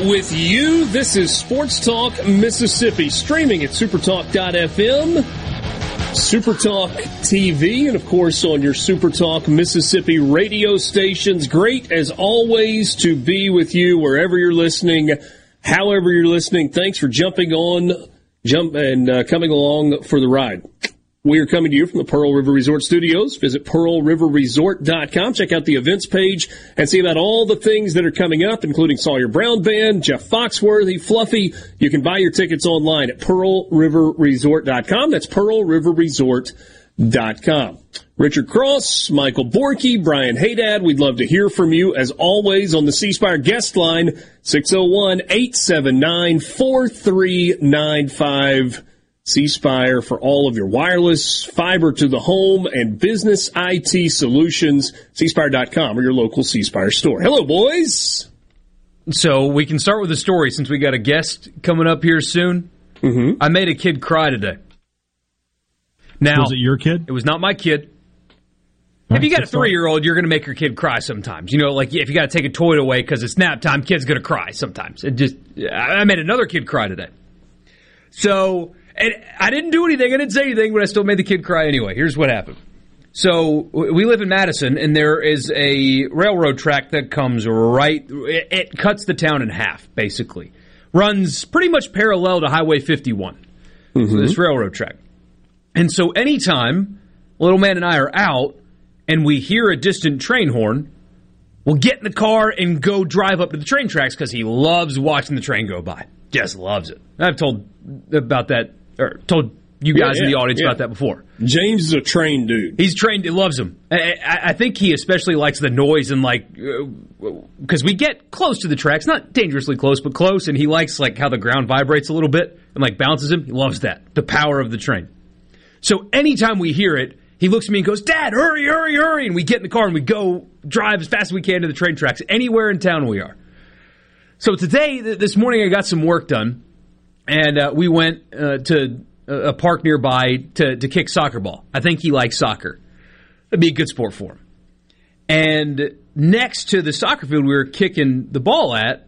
With you. This is Sports Talk Mississippi, streaming at supertalk.fm, Supertalk TV, and of course on your Supertalk Mississippi radio stations. Great as always to be with you wherever you're listening, however you're listening. Thanks for jumping on, jump and uh, coming along for the ride. We are coming to you from the Pearl River Resort Studios. Visit pearlriverresort.com. Check out the events page and see about all the things that are coming up, including Sawyer Brown Band, Jeff Foxworthy, Fluffy. You can buy your tickets online at pearlriverresort.com. That's pearlriverresort.com. Richard Cross, Michael Borky, Brian Haydad, we'd love to hear from you as always on the C Spire guest line, 601 879 4395. C Spire for all of your wireless, fiber to the home, and business IT solutions. CSpire.com or your local C Spire store. Hello, boys. So we can start with a story since we got a guest coming up here soon. Mm-hmm. I made a kid cry today. Now, was it your kid? It was not my kid. If you got a three year old, you're going to make your kid cry sometimes. You know, like if you got to take a toy away because it's nap time, kid's going to cry sometimes. It just, I made another kid cry today. So, and I didn't do anything. I didn't say anything, but I still made the kid cry anyway. Here's what happened. So we live in Madison, and there is a railroad track that comes right. It, it cuts the town in half, basically. Runs pretty much parallel to Highway 51. So this mm-hmm. railroad track. And so anytime little man and I are out and we hear a distant train horn, we'll get in the car and go drive up to the train tracks because he loves watching the train go by. Just loves it. I've told about that, or told you Yeah, guys in the audience yeah. about that before. James is a trained dude. He's trained. He loves them. I, I, think he especially likes the noise and like uh, because we get close to the tracks, not dangerously close, but close. And he likes like how the ground vibrates a little bit and like bounces him. He loves that. The power of the train. So anytime we hear it, he looks at me and goes, "Dad, hurry, hurry, hurry!" And we get in the car and we go drive as fast as we can to the train tracks anywhere in town we are. So today, th- this morning, I got some work done, and uh, we went uh, to a a park nearby to, to kick soccer ball. I think he likes soccer. It'd be a good sport for him. And next to the soccer field we were kicking the ball at,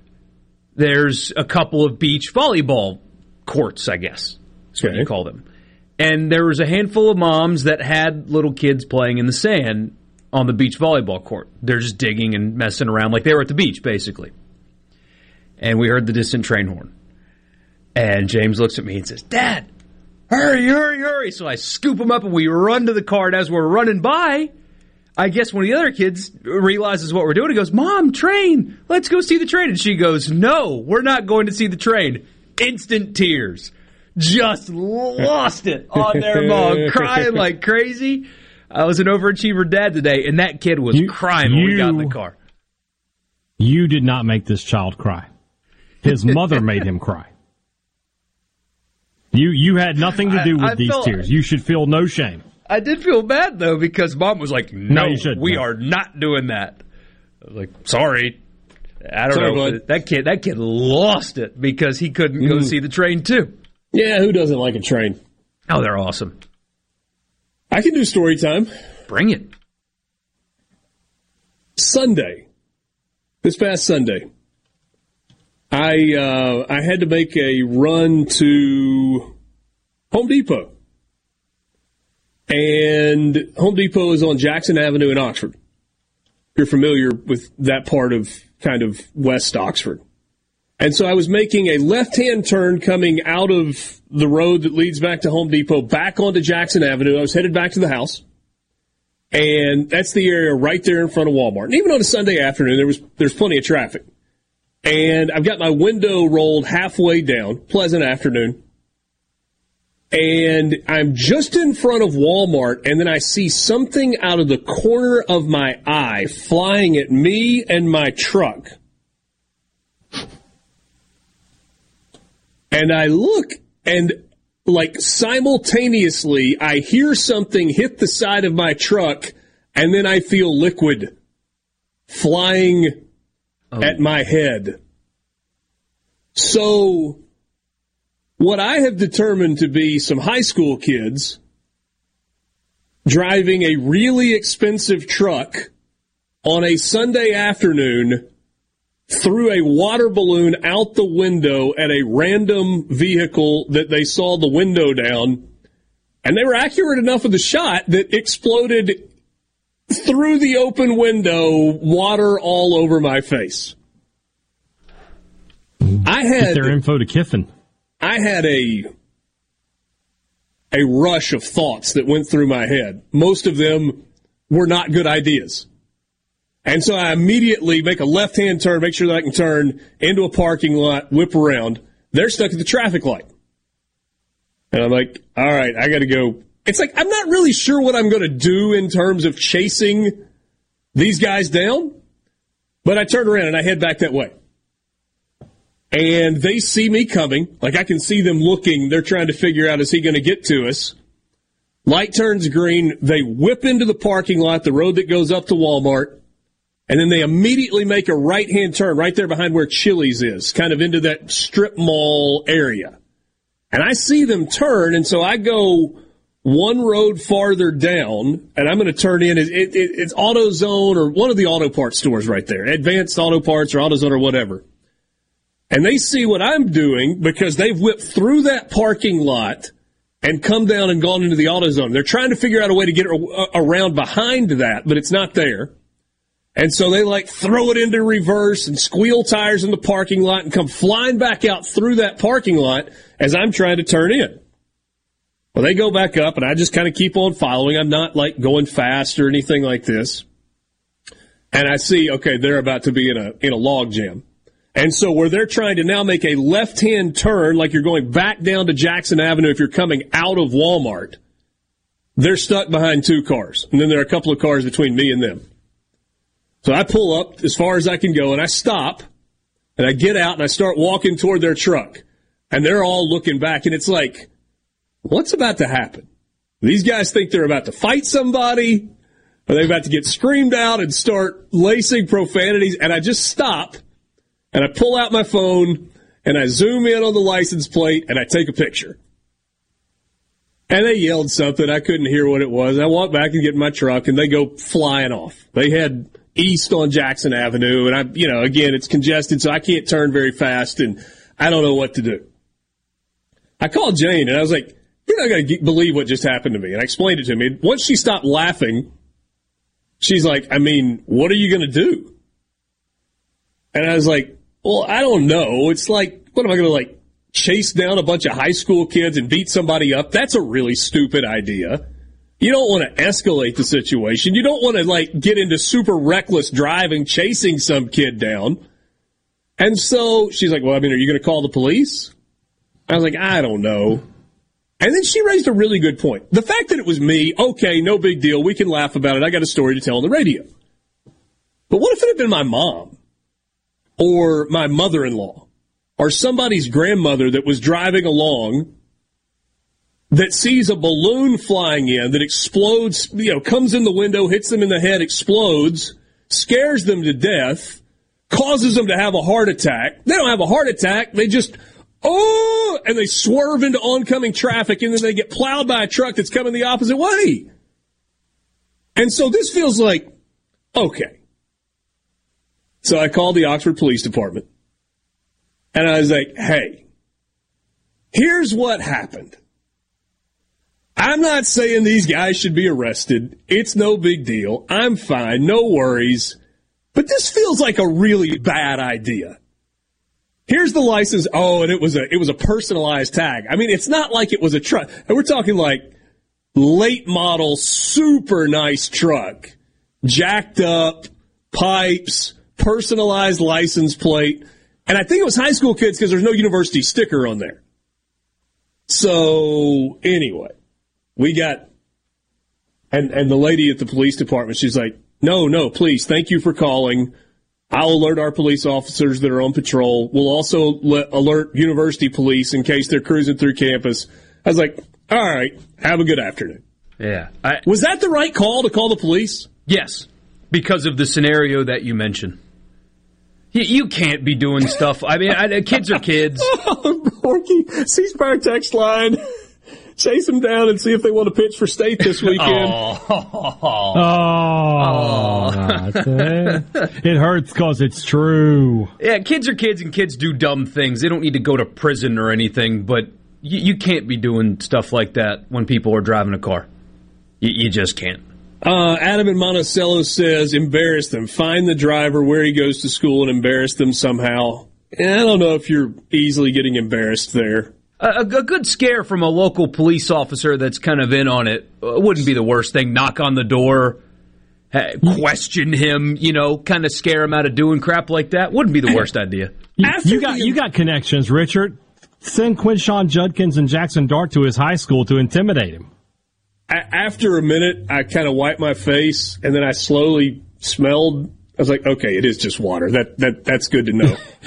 there's a couple of beach volleyball courts, I guess. That's what you call them. And there was a handful of moms that had little kids playing in the sand on the beach volleyball court. They're just digging and messing around like they were at the beach, basically. And we heard the distant train horn. And James looks at me and says, Dad, hurry, hurry, hurry. So I scoop him up and we run to the car. And as we're running by, I guess one of the other kids realizes what we're doing. He goes, Mom, train, let's go see the train. And she goes, No, we're not going to see the train. Instant tears. Just lost it on their mom, crying like crazy. I was an overachiever dad today, and that kid was You- crying when we got in the car. You did not make this child cry. His mother made him cry. You you had nothing to do with I- I these felt- tears. You should feel no shame. I did feel bad though because mom was like, "No, you shouldn't. we No. are not doing that." I was like, "Sorry, I don't Sorry, know." bud. That kid, that kid lost it because he couldn't go Mm. see the train too. Yeah, who doesn't like a train? Oh, they're awesome. I can do story time. Bring it. Sunday, this past Sunday, I uh, I had to make a run to Home Depot, and Home Depot is on Jackson Avenue in Oxford. If you're familiar with that part of kind of West Oxford. And so I was making a left hand turn coming out of the road that leads back to Home Depot back onto Jackson Avenue. I was headed back to the house. And that's the area right there in front of Walmart. And even on a Sunday afternoon, there was there's plenty of traffic. And I've got my window rolled halfway down. Pleasant afternoon. And I'm just in front of Walmart, and then I see something out of the corner of my eye flying at me and my truck. And I look, and like simultaneously, I hear something hit the side of my truck, and then I feel liquid flying oh. at my head. So, what I have determined to be some high school kids driving a really expensive truck on a Sunday afternoon threw a water balloon out the window at a random vehicle that they saw the window down. And they were accurate enough of the shot that exploded through the open window, water all over my face. I had Get their info to Kiffin. I had a a rush of thoughts that went through my head. Most of them were not good ideas. And so I immediately make a left hand turn, make sure that I can turn into a parking lot, whip around. They're stuck at the traffic light. And I'm like, all right, I got to go. It's like, I'm not really sure what I'm going to do in terms of chasing these guys down, but I turn around and I head back that way. And they see me coming. Like I can see them looking. They're trying to figure out, is he going to get to us? Light turns green. They whip into the parking lot, the road that goes up to Walmart and then they immediately make a right hand turn right there behind where Chili's is, kind of into that strip mall area. And I see them turn, and so I go one road farther down, and I'm going to turn in. It, it, it's AutoZone or one of the auto parts stores right there, Advanced Auto Parts or AutoZone or whatever. And they see what I'm doing because they've whipped through that parking lot and come down and gone into the AutoZone. They're trying to figure out a way to get around behind that, but it's not there. And so they like throw it into reverse and squeal tires in the parking lot and come flying back out through that parking lot as I'm trying to turn in. Well, they go back up and I just kind of keep on following. I'm not like going fast or anything like this. And I see, okay, they're about to be in a, in a log jam. And so where they're trying to now make a left hand turn, like you're going back down to Jackson Avenue if you're coming out of Walmart, they're stuck behind two cars. And then there are a couple of cars between me and them. So I pull up as far as I can go and I stop and I get out and I start walking toward their truck and they're all looking back and it's like, what's about to happen? These guys think they're about to fight somebody. Are they about to get screamed out and start lacing profanities? And I just stop and I pull out my phone and I zoom in on the license plate and I take a picture. And they yelled something. I couldn't hear what it was. I walk back and get in my truck and they go flying off. They had east on Jackson Avenue, and I, you know, again, it's congested, so I can't turn very fast, and I don't know what to do. I called Jane, and I was like, "You're not going to believe what just happened to me," and I explained it to me. Once she stopped laughing, she's like, "I mean, what are you going to do?" And I was like, "Well, I don't know. It's like, what am I going to like?" Chase down a bunch of high school kids and beat somebody up. That's a really stupid idea. You don't want to escalate the situation. You don't want to like get into super reckless driving, chasing some kid down. And so she's like, well, I mean, are you going to call the police? I was like, I don't know. And then she raised a really good point. The fact that it was me, okay, no big deal. We can laugh about it. I got a story to tell on the radio. But what if it had been my mom or my mother-in-law or somebody's grandmother that was driving along that sees a balloon flying in that explodes, you know, comes in the window, hits them in the head, explodes, scares them to death, causes them to have a heart attack. They don't have a heart attack. They just, oh, and they swerve into oncoming traffic and then they get plowed by a truck that's coming the opposite way. And so this feels like, okay, So I called the Oxford Police Department and I was like, hey, here's what happened. I'm not saying these guys should be arrested. It's no big deal. I'm fine. No worries. But this feels like a really bad idea. Here's the license. Oh, and it was a it was a personalized tag. I mean, it's not like it was a truck. We're talking like late model, super nice truck, jacked up, pipes, personalized license plate. And I think it was high school kids because there's no university sticker on there. So anyway, we got and and the lady at the police department, she's like, "No, no, please, thank you for calling. I'll alert our police officers that are on patrol. We'll also let, alert university police in case they're cruising through campus." I was like, "All right, have a good afternoon." Yeah. I, Was that the right call to call the police? yes, because of the scenario that you mentioned. You, you can't be doing stuff. I mean, I, kids are kids. Oh, Porky, C Spire text line. Chase them down and see if they want to pitch for state this weekend. Oh, it hurts because it's true. Yeah, kids are kids and kids do dumb things. They don't need to go to prison or anything, but you, you can't be doing stuff like that when people are driving a car. You, you just can't. Uh, Adam in Monticello says, embarrass them. Find the driver where he goes to school and embarrass them somehow. And I don't know if you're easily getting embarrassed there. A, a good scare from a local police officer that's kind of in on it uh, wouldn't be the worst thing. Knock on the door, question him, you know, kind of scare him out of doing crap like that. Wouldn't be the worst idea. You, After you got the- you got connections, Richard. Send Quinshon Judkins and Jaxson Dart to his high school to intimidate him. After a minute, I kind of wiped my face and then I slowly smelled. I was like, okay, it is just water. That, that, that's good to know.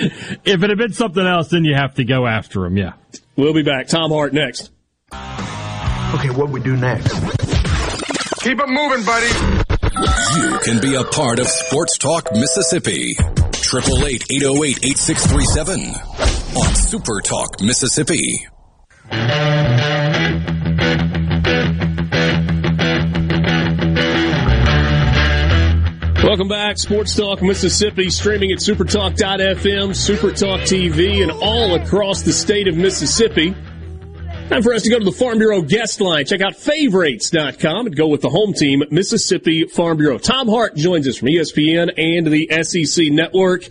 If it had been something else, then you have to go after him. Yeah. We'll be back. Tom Hart next. Okay, what we do next? Keep it moving, buddy. You can be a part of Sports Talk Mississippi. 888 808 8637 on Super Talk Mississippi. Welcome back. Sports Talk Mississippi, streaming at supertalk.fm, Supertalk TV, and all across the state of Mississippi. Time for us to go to the Farm Bureau guest line. Check out favorites.com and go with the home team, Mississippi Farm Bureau. Tom Hart joins us from ESPN and the SEC Network.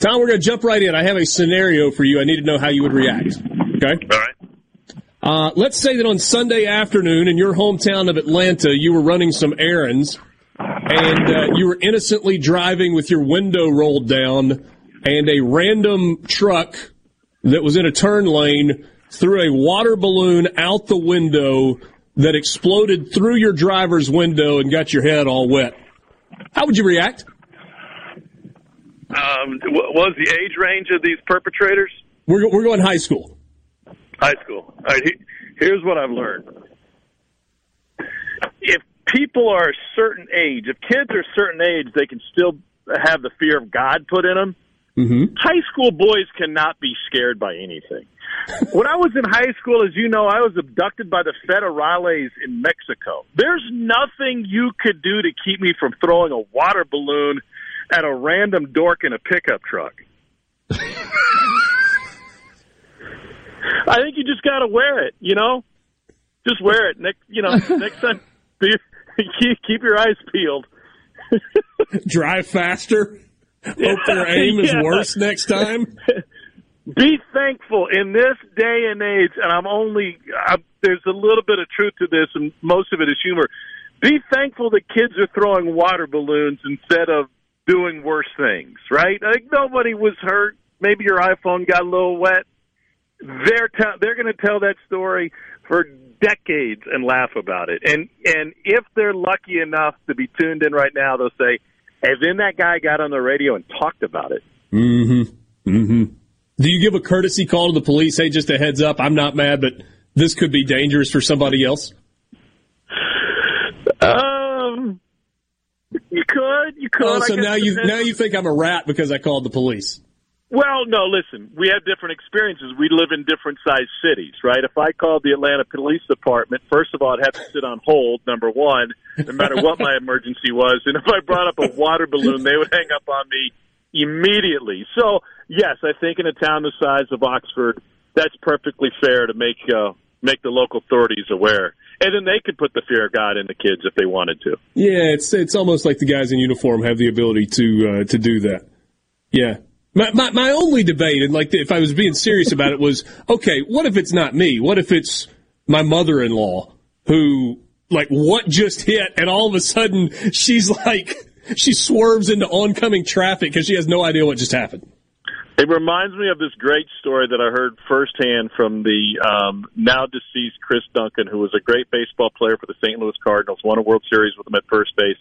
Tom, we're going to jump right in. I have a scenario for you. I need to know how you would react. Okay? All right. Uh, let's say that on Sunday afternoon in your hometown of Atlanta, you were running some errands and uh, you were innocently driving with your window rolled down and a random truck that was in a turn lane threw a water balloon out the window that exploded through your driver's window and got your head all wet. How would you react? Um, what was the age range of these perpetrators? We're, we're going high school. High school. All right. he- Here's what I've learned. If people are a certain age, if kids are a certain age, they can still have the fear of God put in them. Mm-hmm. High school boys cannot be scared by anything. when I was in high school, as you know, I was abducted by the federales in Mexico. There's nothing you could do to keep me from throwing a water balloon at a random dork in a pickup truck. I think you just got to wear it, you know? Just wear it. Next, you know, next time, keep, keep your eyes peeled. Drive faster. Hope their aim is Yeah. worse next time. Be thankful in this day and age, and I'm only I, there's a little bit of truth to this, and most of it is humor. Be thankful that kids are throwing water balloons instead of doing worse things, right? Like nobody was hurt. Maybe your iPhone got a little wet. They're te- they're going to tell that story for decades and laugh about it. And and if they're lucky enough to be tuned in right now, they'll say, "And then that guy got on the radio and talked about it." Mm-hmm. Mm-hmm. Do you give a courtesy call to the police? Hey, just a heads up. I'm not mad, but this could be dangerous for somebody else. Um, you could, you could. Oh, so now you now you think I'm a rat because I called the police. Well, no. Listen, we have different experiences. We live in different sized cities, right? If I called the Atlanta Police Department, first of all, I'd have to sit on hold. Number one, no matter what my emergency was, and if I brought up a water balloon, they would hang up on me immediately. So, yes, I think in a town the size of Oxford, that's perfectly fair to make uh, make the local authorities aware, and then they could put the fear of God in the kids if they wanted to. Yeah, it's it's almost like the guys in uniform have the ability to uh, to do that. Yeah. My, my my only debate, and like if I was being serious about it, was okay. What if it's not me? What if it's my mother-in-law who like what just hit, and all of a sudden she's like she swerves into oncoming traffic because she has no idea what just happened. It reminds me of this great story that I heard firsthand from the um, now deceased Chris Duncan, who was a great baseball player for the St. Louis Cardinals, won a World Series with them at first base,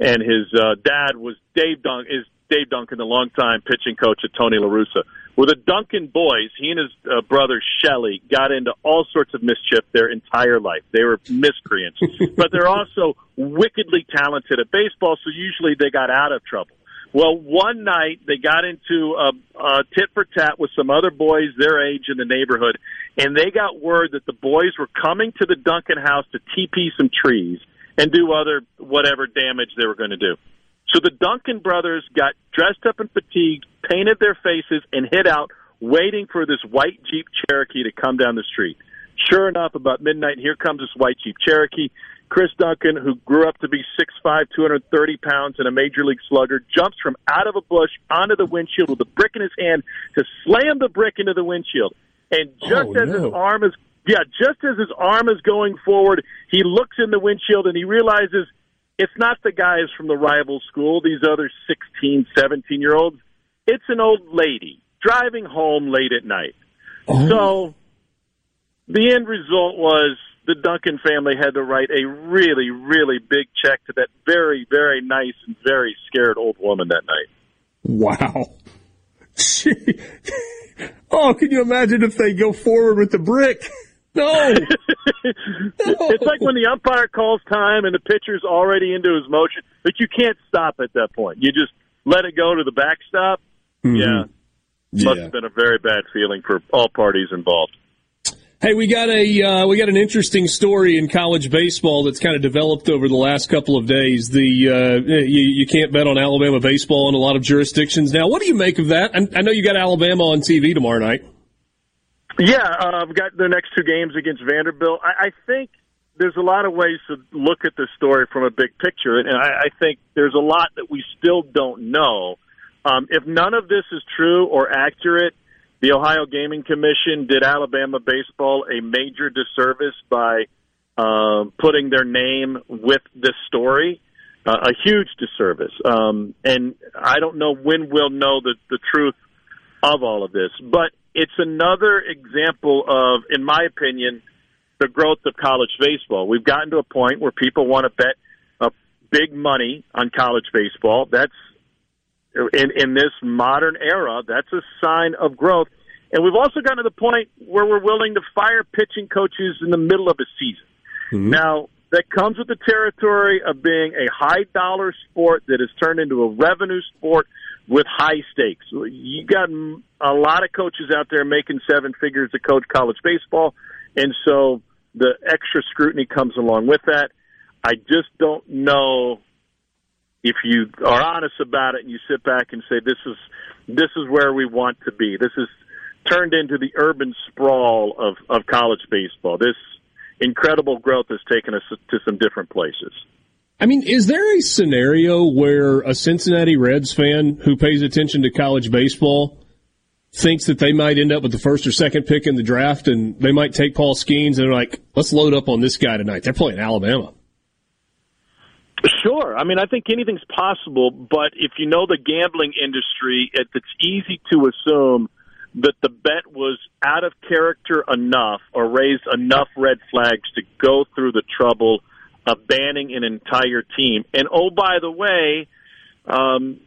and his uh, dad was Dave Duncan. is Dave Duncan, the longtime pitching coach at Tony La Russa. With the Duncan boys, he and his uh, brother Shelley got into all sorts of mischief their entire life. They were miscreants, but they're also wickedly talented at baseball, so usually they got out of trouble. Well, one night they got into a, a tit for tat with some other boys their age in the neighborhood, and they got word that the boys were coming to the Duncan house to TP some trees and do other whatever damage they were going to do. So the Duncan brothers got dressed up in fatigue, painted their faces, and hid out, waiting for this white Jeep Cherokee to come down the street. Sure enough, about midnight, here comes this white Jeep Cherokee. Chris Duncan, who grew up to be 6'5", 230 pounds and a major league slugger, jumps from out of a bush onto the windshield with a brick in his hand to slam the brick into the windshield. And just Oh, as no. his arm is yeah, just as his arm is going forward, he looks in the windshield and he realizes it's not the guys from the rival school, these other 16, 17 year olds. It's an old lady driving home late at night. Oh. So the end result was the Duncan family had to write a really, really big check to that very, very nice and very scared old woman that night. Wow. Gee. oh, can you imagine if they go forward with the brick? No. It's like when the umpire calls time and the pitcher's already into his motion, but you can't stop at that point. You just let it go to the backstop. Yeah. Must have been a very bad feeling for all parties involved. Hey, we got a uh, we got an interesting story in college baseball that's kind of developed over the last couple of days. The uh, you, you can't bet on Alabama baseball in a lot of jurisdictions now. What do you make of that? I, I know you got Alabama on TV tomorrow night. Yeah, uh, I've got the next two games against Vanderbilt. I, I think there's a lot of ways to look at this story from a big picture, and I, I think there's a lot that we still don't know. Um, if none of this is true or accurate, the Ohio Gaming Commission did Alabama baseball a major disservice by um, putting their name with this story. Uh, a huge disservice. Um, and I don't know when we'll know the, the truth of all of this, but it's another example of, in my opinion, the growth of college baseball. We've gotten to a point where people want to bet uh, big money on college baseball. That's in in this modern era. That's a sign of growth. And we've also gotten to the point where we're willing to fire pitching coaches in the middle of a season. Now, that comes with the territory of being a high dollar sport that has turned into a revenue sport with high stakes. You got a lot of coaches out there making seven figures to coach college baseball, and so the extra scrutiny comes along with that. I just don't know if you are honest about it and you sit back and say this is this is where we want to be. This is turned into the urban sprawl of of college baseball. This incredible growth has taken us to some different places. I mean, is there a scenario where a Cincinnati Reds fan who pays attention to college baseball thinks that they might end up with the first or second pick in the draft and they might take Paul Skenes and they're like, let's load up on this guy tonight. They're playing Alabama. Sure. I mean, I think anything's possible, but if you know the gambling industry, it's easy to assume that the bet was out of character enough or raised enough red flags to go through the trouble of banning an entire team. And oh, by the way, um,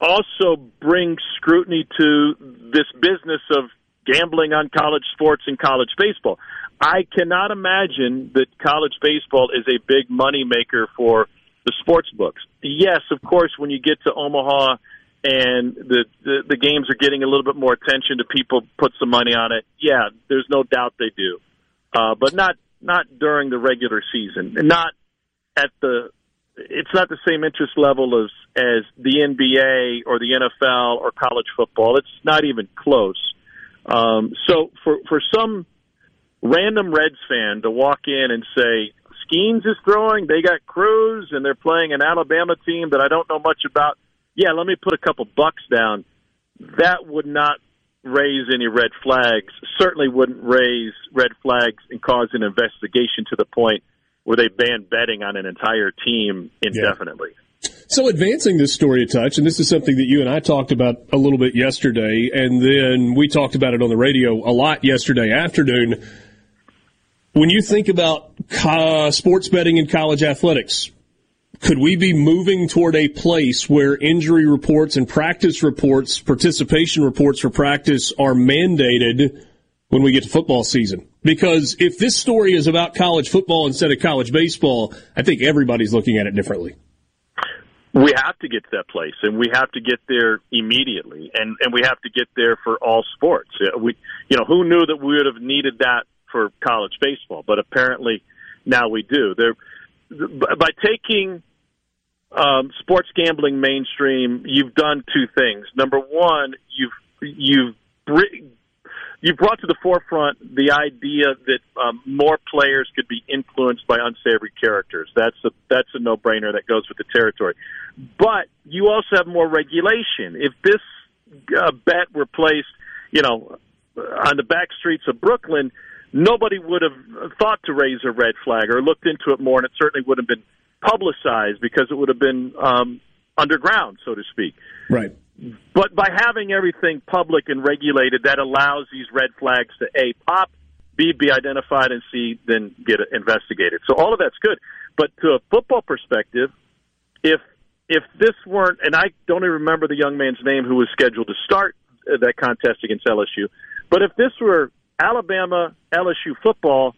also bring scrutiny to this business of gambling on college sports and college baseball. I cannot imagine that college baseball is a big money maker for the sports books. Yes, of course, when you get to Omaha and the, the the games are getting a little bit more attention to people put some money on it. Yeah, there's no doubt they do, uh, but not not during the regular season, not at the. It's not the same interest level as as the NBA or the NFL or college football. It's not even close. Um, so for for some random Reds fan to walk in and say Skenes is throwing, they got Crews, and they're playing an Alabama team that I don't know much about. Yeah, let me put a couple bucks down. That would not raise any red flags. Certainly wouldn't raise red flags and cause an investigation to the point where they ban betting on an entire team indefinitely. Yeah. So, advancing this story a touch, and this is something that you and I talked about a little bit yesterday, and then we talked about it on the radio a lot yesterday afternoon. When you think about uh, sports betting in college athletics, could we be moving toward a place where injury reports and practice reports, participation reports for practice are mandated when we get to football season? Because if this story is about college football instead of college baseball, I think everybody's looking at it differently. We have to get to that place, and we have to get there immediately, and and we have to get there for all sports. We, you know, who knew that we would have needed that for college baseball? But apparently, now we do. There, by taking um, sports gambling mainstream, you've done two things. Number one, you've you've you've brought to the forefront the idea that um, more players could be influenced by unsavory characters. That's a that's a no brainer that goes with the territory. But you also have more regulation. If this uh, bet were placed, you know, on the back streets of Brooklyn, nobody would have thought to raise a red flag or looked into it more, and it certainly would have been publicized because it would have been um, underground, so to speak. Right. But by having everything public and regulated, that allows these red flags to a pop, b be identified, and c then get investigated. So all of that's good. But to a football perspective, if if this weren't, and I don't even remember the young man's name who was scheduled to start uh, that contest against LSU, but if this were Alabama LSU football,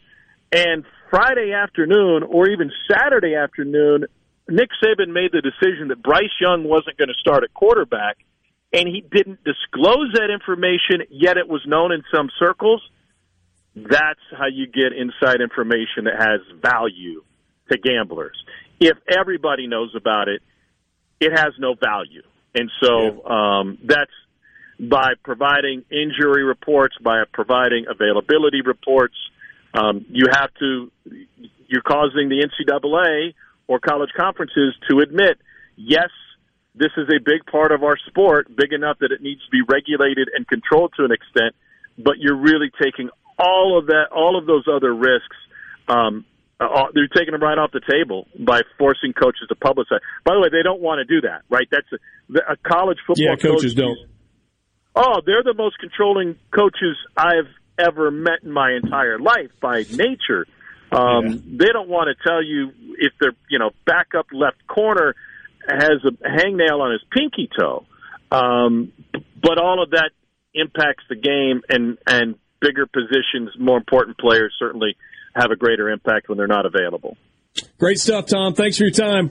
and Friday afternoon or even Saturday afternoon, Nick Saban made the decision that Bryce Young wasn't going to start at quarterback, and he didn't disclose that information, yet it was known in some circles. That's how you get inside information that has value to gamblers. If everybody knows about it, it has no value. And so um, that's by providing injury reports, by providing availability reports, um, you have to, you're causing the NCAA or college conferences to admit, yes, this is a big part of our sport, big enough that it needs to be regulated and controlled to an extent, but you're really taking all of that, all of those other risks. Um, uh, they're taking them right off the table by forcing coaches to publicize. By the way, they don't want to do that, right? That's a, a college football. Yeah, coaches coach, don't. Oh, they're the most controlling coaches I've ever met in my entire life by nature. Um, yeah. They don't want to tell you if their you know backup left corner has a hangnail on his pinky toe, um, but all of that impacts the game, and and bigger positions, more important players certainly have a greater impact when they're not available. Great stuff, Tom. Thanks for your time.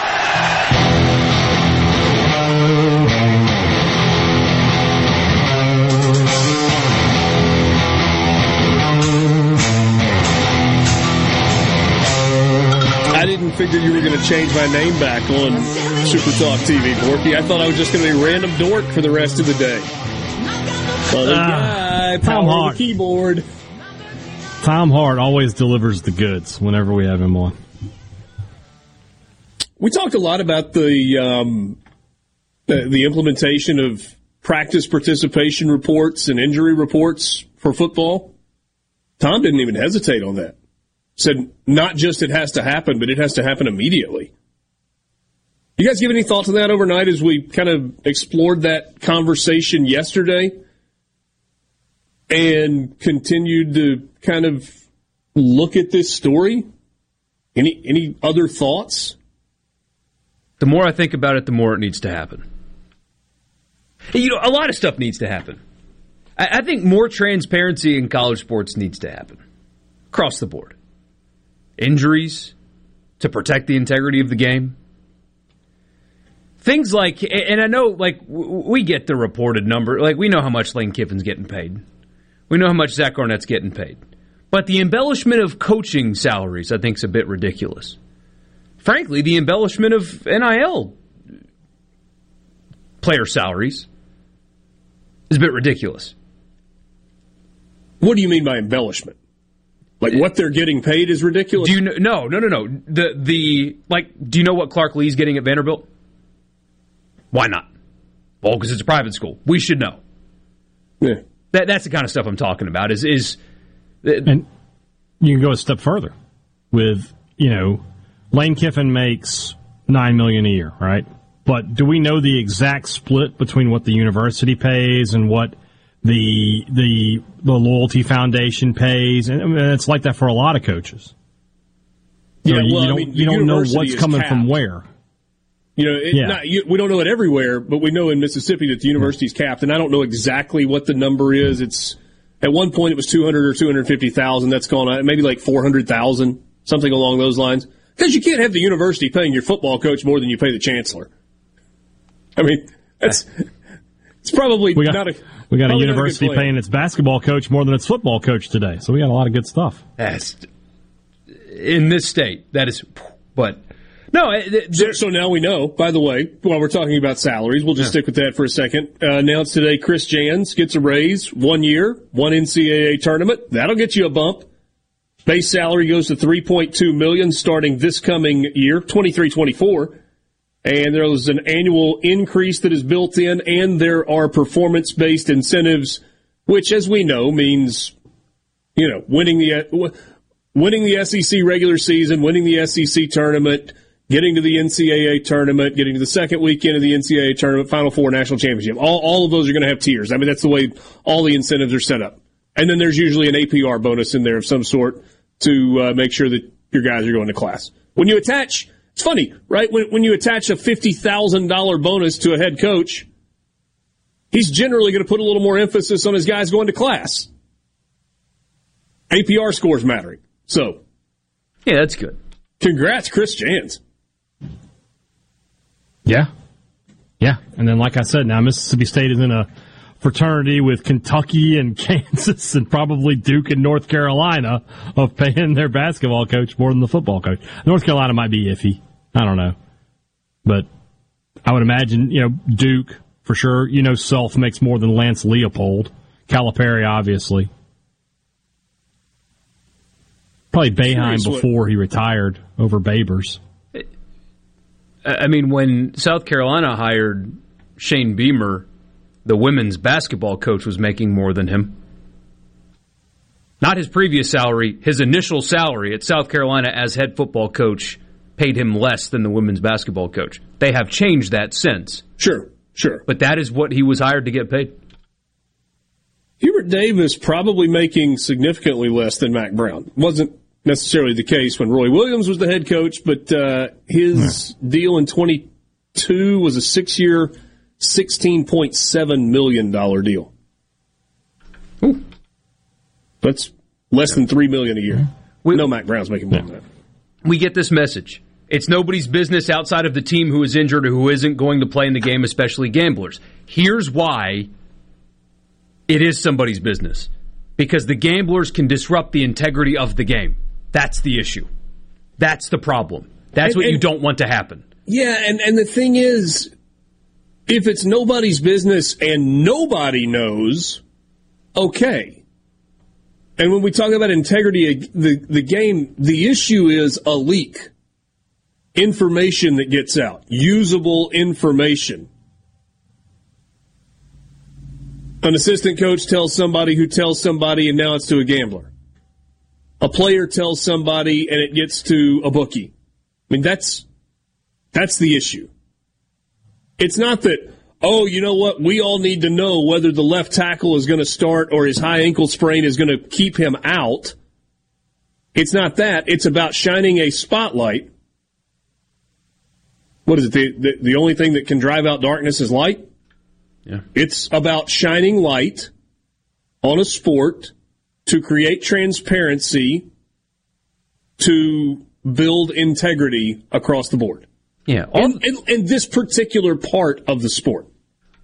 I didn't figure you were going to change my name back on Super Talk TV, Borky. I thought I was just going to be random dork for the rest of the day. Other uh, guy, Tom Hart. keyboard. Tom Hart always delivers the goods whenever we have him on. We talked a lot about the um, the, the implementation of practice participation reports and injury reports for football. Tom didn't even hesitate on that. Said not just it has to happen, but it has to happen immediately. You guys give any thought to that overnight as we kind of explored that conversation yesterday? and continued to kind of look at this story? Any any other thoughts? The more I think about it, the more it needs to happen. You know, a lot of stuff needs to happen. I, I think more transparency in college sports needs to happen across the board. Injuries to protect the integrity of the game, things like, and I know, like we get the reported number, like we know how much Lane Kiffin's getting paid, we know how much Zach Arnett's getting paid, but the embellishment of coaching salaries, I think, is a bit ridiculous. Frankly, the embellishment of NIL player salaries is a bit ridiculous. What do you mean by embellishment? Like what they're getting paid is ridiculous. Do you know, no no no no the the like do you know what Clark Lea's getting at Vanderbilt? Why not? Well, because it's a private school. We should know. Yeah. That that's the kind of stuff I'm talking about. Is is and you can go a step further with you know Lane Kiffin makes nine million a year, right? But do we know the exact split between what the university pays and what the the the loyalty foundation pays, and I mean, it's like that for a lot of coaches. Yeah, you, well, you don't, I mean, you don't know what's coming capped. from where. You know, it, Yeah. not, you, we don't know it everywhere, but we know in Mississippi that the university's capped, and I don't know exactly what the number is. Mm-hmm. It's at one point it was two hundred or two hundred fifty thousand. That's gone on maybe like four hundred thousand, something along those lines. Because you can't have the university paying your football coach more than you pay the chancellor. I mean, that's it's probably got not a we got a probably not good university plan. paying its basketball coach more than its football coach today, so we got a lot of good stuff. that's in this state that is, but no. it- it- So, so now we know, by the way, while we're talking about salaries, we'll just stick with that for a second. Uh, announced today Chris Jans gets a raise, one year, one NCAA tournament. That'll get you a bump. Base salary goes to 3.2 million starting this coming year, 23-24. And there is an annual increase that is built in and there are performance-based incentives, which as we know means, you know, winning the, winning the SEC regular season, winning the SEC tournament, getting to the NCAA tournament, getting to the second weekend of the NCAA tournament, Final Four national championship. All, all of those are going to have tiers. I mean, that's the way all the incentives are set up. And then there's usually an APR bonus in there of some sort to uh, make sure that your guys are going to class. When you attach, it's funny, right? When, when you attach a $50,000 bonus to a head coach, he's generally going to put a little more emphasis on his guys going to class. APR scores mattering. So, yeah, that's good. congrats, Chris Jans. Yeah, yeah, and then like I said, now Mississippi State is in a fraternity with Kentucky and Kansas and probably Duke and North Carolina of paying their basketball coach more than the football coach. North Carolina might be iffy. I don't know, but I would imagine you know Duke for sure. You know, Self makes more than Lance Leipold. Calipari, obviously. Probably Boeheim Curious what- before he retired over Babers. I mean, when South Carolina hired Shane Beamer, the women's basketball coach was making more than him. Not his previous salary, his initial salary at South Carolina as head football coach paid him less than the women's basketball coach. They have changed that since. Sure, sure. But that is what he was hired to get paid. Hubert Davis probably making significantly less than Mack Brown. Wasn't necessarily the case when Roy Williams was the head coach, but uh, his deal in 22 was a six year, $16.7 million deal. That's less than 3 million a year. Mm-hmm. We know Mack Brown's making more than that. we get this message. It's nobody's business outside of the team who is injured or who isn't going to play in the game, especially gamblers. Here's why it is somebody's business. Because the gamblers can disrupt the integrity of the game. That's the issue. That's the problem. That's And- what you don't want to happen. Yeah, and, and the thing is, if it's nobody's business and nobody knows, okay. And when we talk about integrity the, the game, the issue is a leak. Information that gets out. Usable information. An assistant coach tells somebody who tells somebody and now it's to a gambler. A player tells somebody and it gets to a bookie. I mean, that's, that's the issue. It's not that, oh, you know what? We all need to know whether the left tackle is going to start or his high ankle sprain is going to keep him out. It's not that. It's about shining a spotlight. What is it? The, the, the only thing that can drive out darkness is light? Yeah. It's about shining light on a sport to create transparency to build integrity across the board. Yeah, and, and, and this particular part of the sport.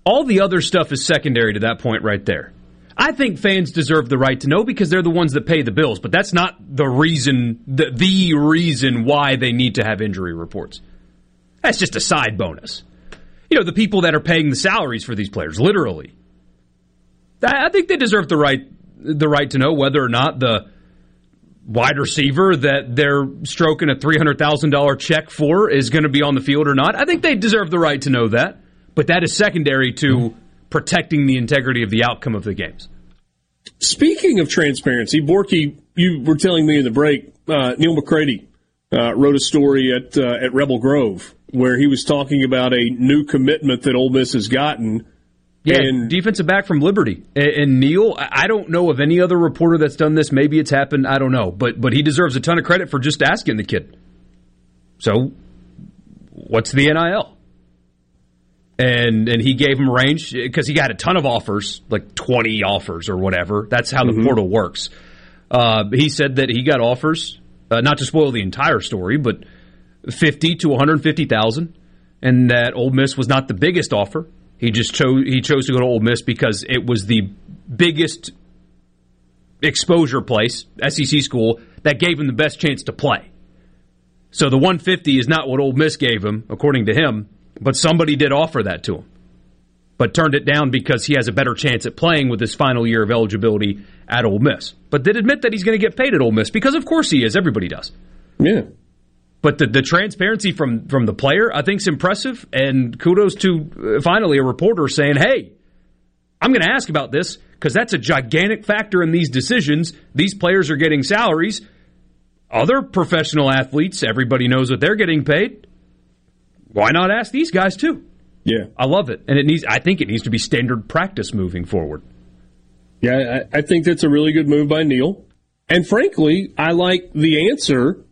All the other stuff is secondary to that point right there. I think fans deserve the right to know because they're the ones that pay the bills, but that's not the reason, the, the reason why they need to have injury reports. That's just a side bonus. You know, the people that are paying the salaries for these players, literally. I think they deserve the right the right to know whether or not the wide receiver that they're stroking a $300,000 check for is going to be on the field or not. I think they deserve the right to know that, but that is secondary to protecting the integrity of the outcome of the games. Speaking of transparency, Borky, you were telling me in the break, uh, Neal McCready uh, wrote a story at uh, at Rebel Grove where he was talking about a new commitment that Ole Miss has gotten. Yeah, and defensive back from Liberty. And, and Neal, I don't know of any other reporter that's done this. Maybe it's happened. I don't know. But but he deserves a ton of credit for just asking the kid. So, what's the NIL? And and he gave him range because he got a ton of offers, like twenty offers or whatever. That's how mm-hmm. the portal works. Uh, he said that he got offers, uh, not to spoil the entire story, but fifty to one hundred fifty thousand, and that Ole Miss was not the biggest offer. He just chose he chose to go to Ole Miss because it was the biggest exposure place, SEC school that gave him the best chance to play. So the 150 is not what Ole Miss gave him, according to him. But somebody did offer that to him, but turned it down because he has a better chance at playing with his final year of eligibility at Ole Miss. But did admit that he's going to get paid at Ole Miss because, of course, he is. Everybody does. Yeah. But the, the transparency from, from the player, I think, is impressive. And kudos to uh, finally a reporter saying, hey, I'm going to ask about this because that's a gigantic factor in these decisions. These players are getting salaries. Other professional athletes, everybody knows what they're getting paid why not ask these guys too? Yeah, I love it, and it needs. I think it needs to be standard practice moving forward. Yeah, I, I think that's a really good move by Neal. and frankly, I like the answer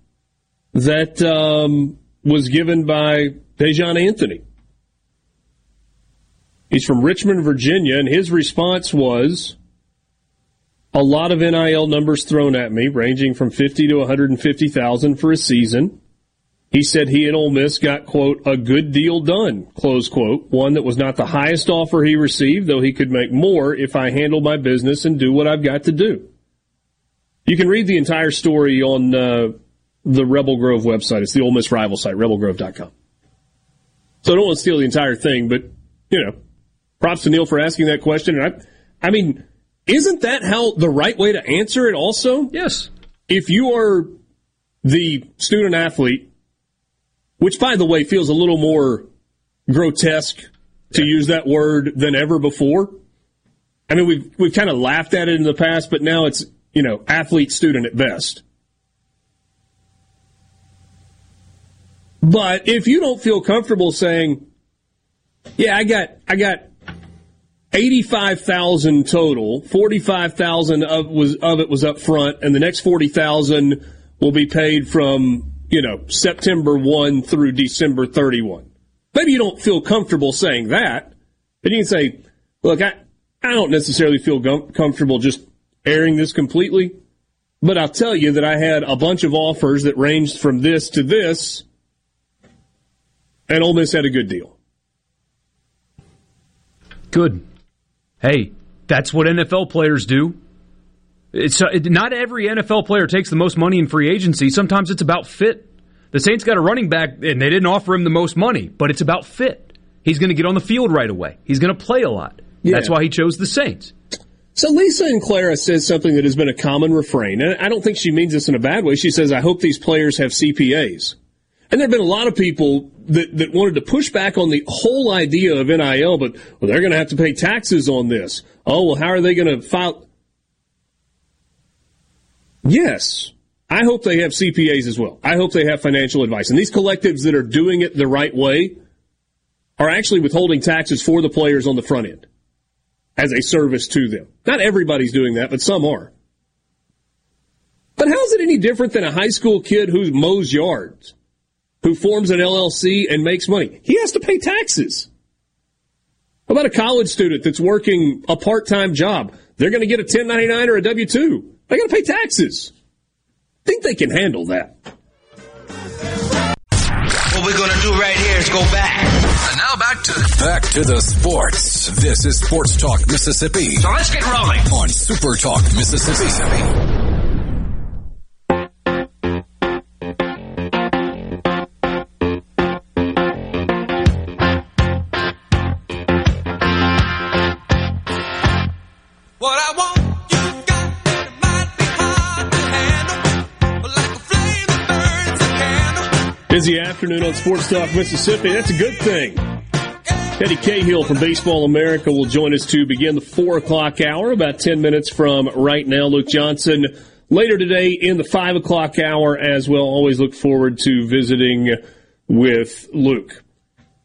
that um, was given by Daijahn Anthony. He's from Richmond, Virginia, and his response was a lot of NIL numbers thrown at me, ranging from fifty to one hundred and fifty thousand for a season. He said he and Ole Miss got, quote, a good deal done, close quote, one that was not the highest offer he received, though he could make more if I handle my business and do what I've got to do. You can read the entire story on uh, the Rebel Grove website. It's the Ole Miss rival site, rebelgrove.com. So I don't want to steal the entire thing, but, you know, props to Neal for asking that question. And I, I mean, isn't that how the right way to answer it also? Yes. If you are the student athlete which, by the way, feels a little more grotesque to yeah. use that word than ever before. I mean, we've we've kind of laughed at it in the past, but now it's you know athlete student at best. But if you don't feel comfortable saying, "Yeah, I got I got eighty-five thousand total, forty-five thousand of was of it was up front, and the next forty thousand will be paid from you know, September 1 through December 31. Maybe you don't feel comfortable saying that, but you can say, look, I, I don't necessarily feel comfortable just airing this completely, but I'll tell you that I had a bunch of offers that ranged from this to this, and Ole Miss had a good deal. Good. Hey, that's what NFL players do. It's uh, not every NFL player takes the most money in free agency. Sometimes it's about fit. The Saints got a running back and they didn't offer him the most money, but it's about fit. He's going to get on the field right away. He's going to play a lot. Yeah. That's why he chose the Saints. So Lisa and Clara says something that has been a common refrain, and I don't think she means this in a bad way. She says, "I hope these players have CPAs." And there have been a lot of people that, that wanted to push back on the whole idea of NIL, but well, they're going to have to pay taxes on this. Oh, well, how are they going to file? Yes. I hope they have CPAs as well. I hope they have financial advice. And these collectives that are doing it the right way are actually withholding taxes for the players on the front end as a service to them. Not everybody's doing that, but some are. But how is it any different than a high school kid who mows yards, who forms an LLC and makes money? He has to pay taxes. How about a college student that's working a part-time job? They're going to get a 1099 or a W-2. They got to pay taxes. Think they can handle that. What we're going to do right Let's go back. And now back to back to the sports. This is Sports Talk Mississippi. So let's get rolling on Super Talk Mississippi. Busy afternoon on Sports Talk Mississippi. That's a good thing. Teddy Cahill from Baseball America will join us to begin the four o'clock hour, about 10 minutes from right now. Luke Johnson later today in the five o'clock hour as well. Always look forward to visiting with Luke.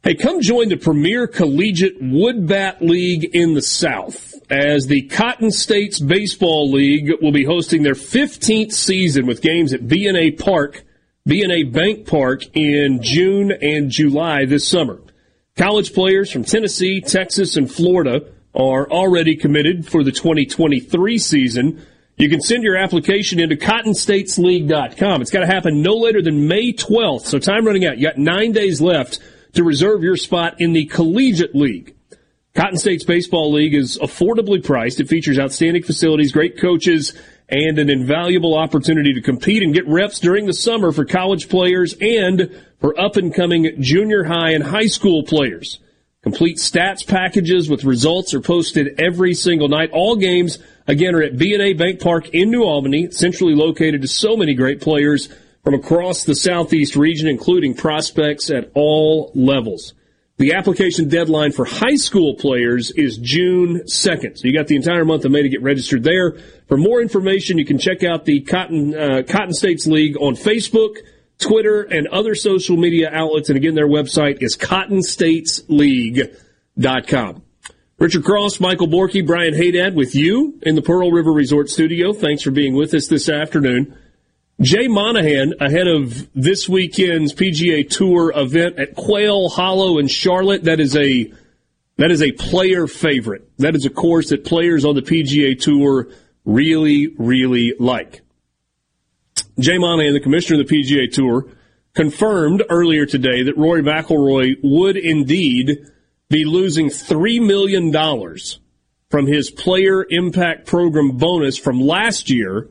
Hey, come join the premier collegiate wood bat league in the South as the Cotton States Baseball League will be hosting their 15th season with games at BNA Park BNA Bank Park in June and July this summer. College players from Tennessee, Texas, and Florida are already committed for the 2023 season. You can send your application into cottonstatesleague.com. It's got to happen no later than May 12th, so time running out. You got nine days left to reserve your spot in the Collegiate League. Cotton States Baseball League is affordably priced. It features outstanding facilities, great coaches, and an invaluable opportunity to compete and get reps during the summer for college players and for up and coming junior high and high school players. Complete stats packages with results are posted every single night. All games, again, are at BNA Bank Park in New Albany, centrally located to so many great players from across the southeast region, including prospects at all levels. The application deadline for high school players is June 2nd. So you got the entire month of May to get registered there. For more information, you can check out the Cotton, uh, Cotton States League on Facebook, Twitter, and other social media outlets. And again, their website is cottonstatesleague.com. Richard Cross, Michael Borky, Brian Haydad with you in the Pearl River Resort Studio. Thanks for being with us this afternoon. Jay Monahan ahead of this weekend's PGA Tour event at Quail Hollow in Charlotte. That is a that is a player favorite. That is a course that players on the PGA Tour really, really like. Jay Monahan, the commissioner of the PGA Tour, confirmed earlier today that Rory McIlroy would indeed be losing three million dollars from his player impact program bonus from last year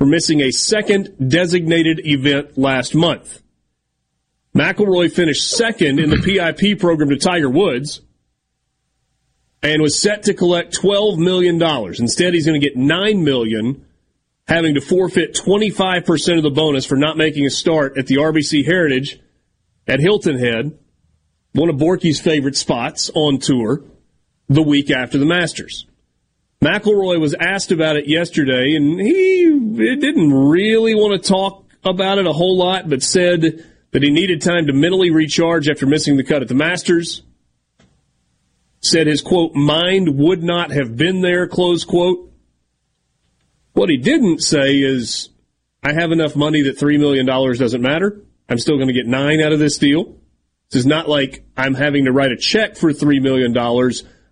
for missing a second designated event last month. McIlroy finished second in the PIP program to Tiger Woods and was set to collect $12 million. Instead, he's going to get 9 million, having to forfeit 25% of the bonus for not making a start at the RBC Heritage at Hilton Head, one of Borky's favorite spots on tour, the week after the Masters. McIlroy was asked about it yesterday, and he didn't really want to talk about it a whole lot, but said that he needed time to mentally recharge after missing the cut at the Masters. Said his quote, mind would not have been there, close quote. What he didn't say is, I have enough money that $3 million doesn't matter. I'm still going to get nine out of this deal. This is not like I'm having to write a check for $3 million.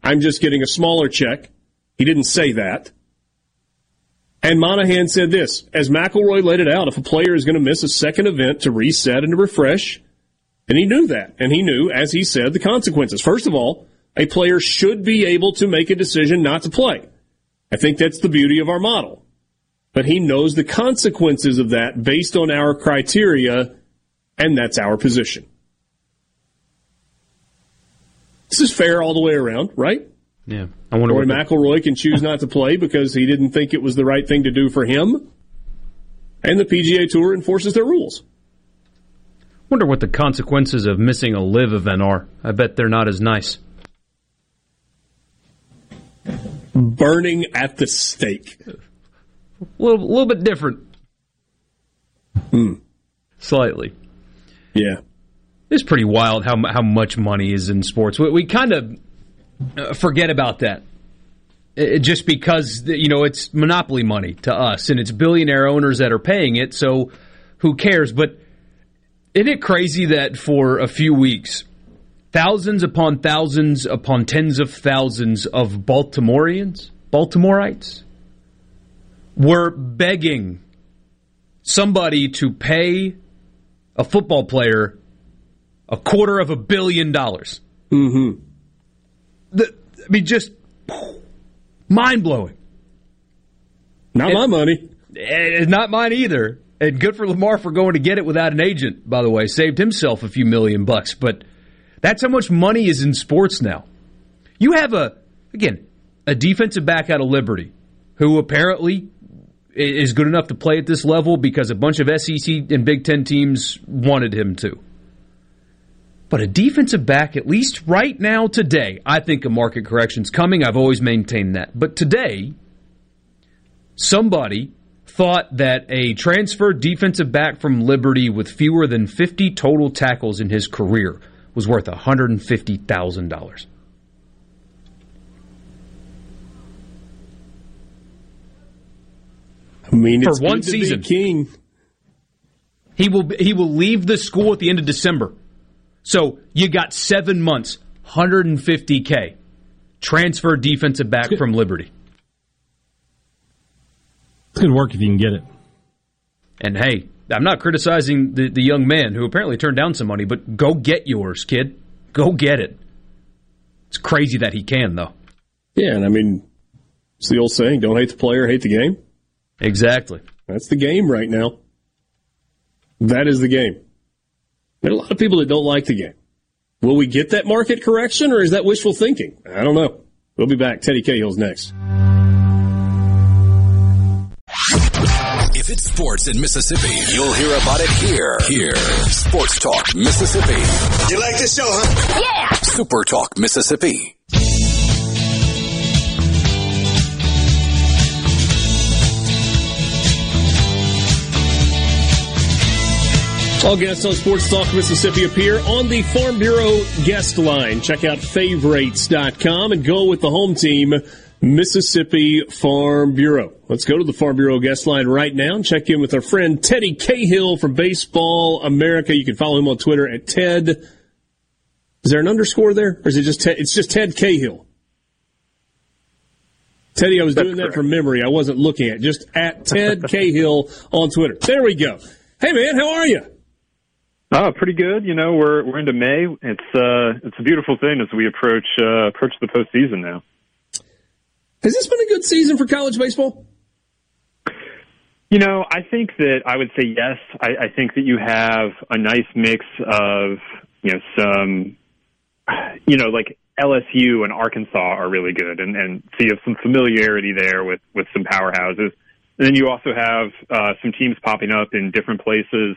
I'm just getting a smaller check. He didn't say that. And Monahan said this, as McIlroy laid it out, if a player is going to miss a second event to reset and to refresh, and he knew that, and he knew, as he said, the consequences. First of all, a player should be able to make a decision not to play. I think that's the beauty of our model. But he knows the consequences of that based on our criteria, and that's our position. This is fair all the way around, right? Yeah. I wonder Roy McIlroy can choose not to play because he didn't think it was the right thing to do for him. And the PGA Tour enforces their rules. Wonder what the consequences of missing a live event are. I bet they're not as nice. Burning at the stake. A little, little bit different. Hmm. Slightly. Yeah. It's pretty wild how how much money is in sports. We, we kind of uh, forget about that. It, just because you know it's monopoly money to us, and it's billionaire owners that are paying it. So who cares? But isn't it crazy that for a few weeks, thousands upon thousands upon tens of thousands of Baltimoreans, Baltimoreites, were begging somebody to pay a football player a quarter of a billion dollars. Mm-hmm. The, I mean, just mind blowing. Not my money. It's not mine either. And good for Lamar for going to get it without an agent, by the way. Saved himself a few million bucks. But that's how much money is in sports now. You have a, again, a defensive back out of Liberty who apparently is good enough to play at this level because a bunch of SEC and Big Ten teams wanted him to. But a defensive back, at least right now, today, I think a market correction's coming. I've always maintained that. But today, somebody thought that a transfer defensive back from Liberty with fewer than 50 total tackles in his career was worth $150,000. I mean, for one season, king. He will he will leave the school at the end of December. So you got seven months, 150k, transfer defensive back from Liberty. It's good work if you can get it. And hey, I'm not criticizing the, the young man who apparently turned down some money, but go get yours, kid. Go get it. It's crazy that he can, though. Yeah, and I mean, it's the old saying: "Don't hate the player, hate the game." Exactly. That's the game right now. That is the game. There are a lot of people that don't like the game. Will we get that market correction, or is that wishful thinking? I don't know. We'll be back. Teddy Cahill's next. If it's sports in Mississippi, you'll hear about it here. Here. Sports Talk Mississippi. You like this show, huh? Yeah! Super Talk Mississippi. All guests on Sports Talk Mississippi appear on the Farm Bureau guest line. Check out favorites.com and go with the home team, Mississippi Farm Bureau. Let's go to the Farm Bureau guest line right now and check in with our friend Teddy Cahill from Baseball America. You can follow him on Twitter at Ted. Is there an underscore there? Or is it just Ted? It's just Ted Cahill. Teddy, I was That's doing that from memory. I wasn't looking at just at Ted Cahill on Twitter. There we go. Hey man, how are you? Oh, pretty good. You know, we're we're into May. It's uh it's a beautiful thing as we approach uh, approach the postseason now. Has this been a good season for college baseball? You know, I think that I would say yes. I, I think that you have a nice mix of you know some you know like LSU and Arkansas are really good, and and so you have some familiarity there with with some powerhouses. And then you also have uh, some teams popping up in different places.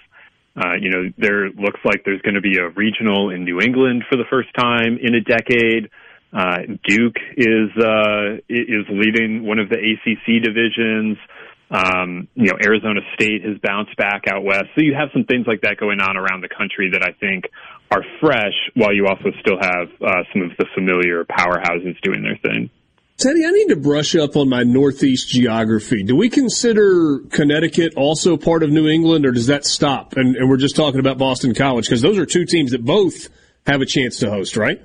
Uh, you know, there looks like there's going to be a regional in New England for the first time in a decade. Uh, Duke is uh, is leading one of the ACC divisions. Um, you know, Arizona State has bounced back out west. So you have some things like that going on around the country that I think are fresh, while you also still have uh, some of the familiar powerhouses doing their thing. Teddy, I need to brush up on my Northeast geography. Do we consider Connecticut also part of New England, or does that stop? And, and we're just talking about Boston College because those are two teams that both have a chance to host, right?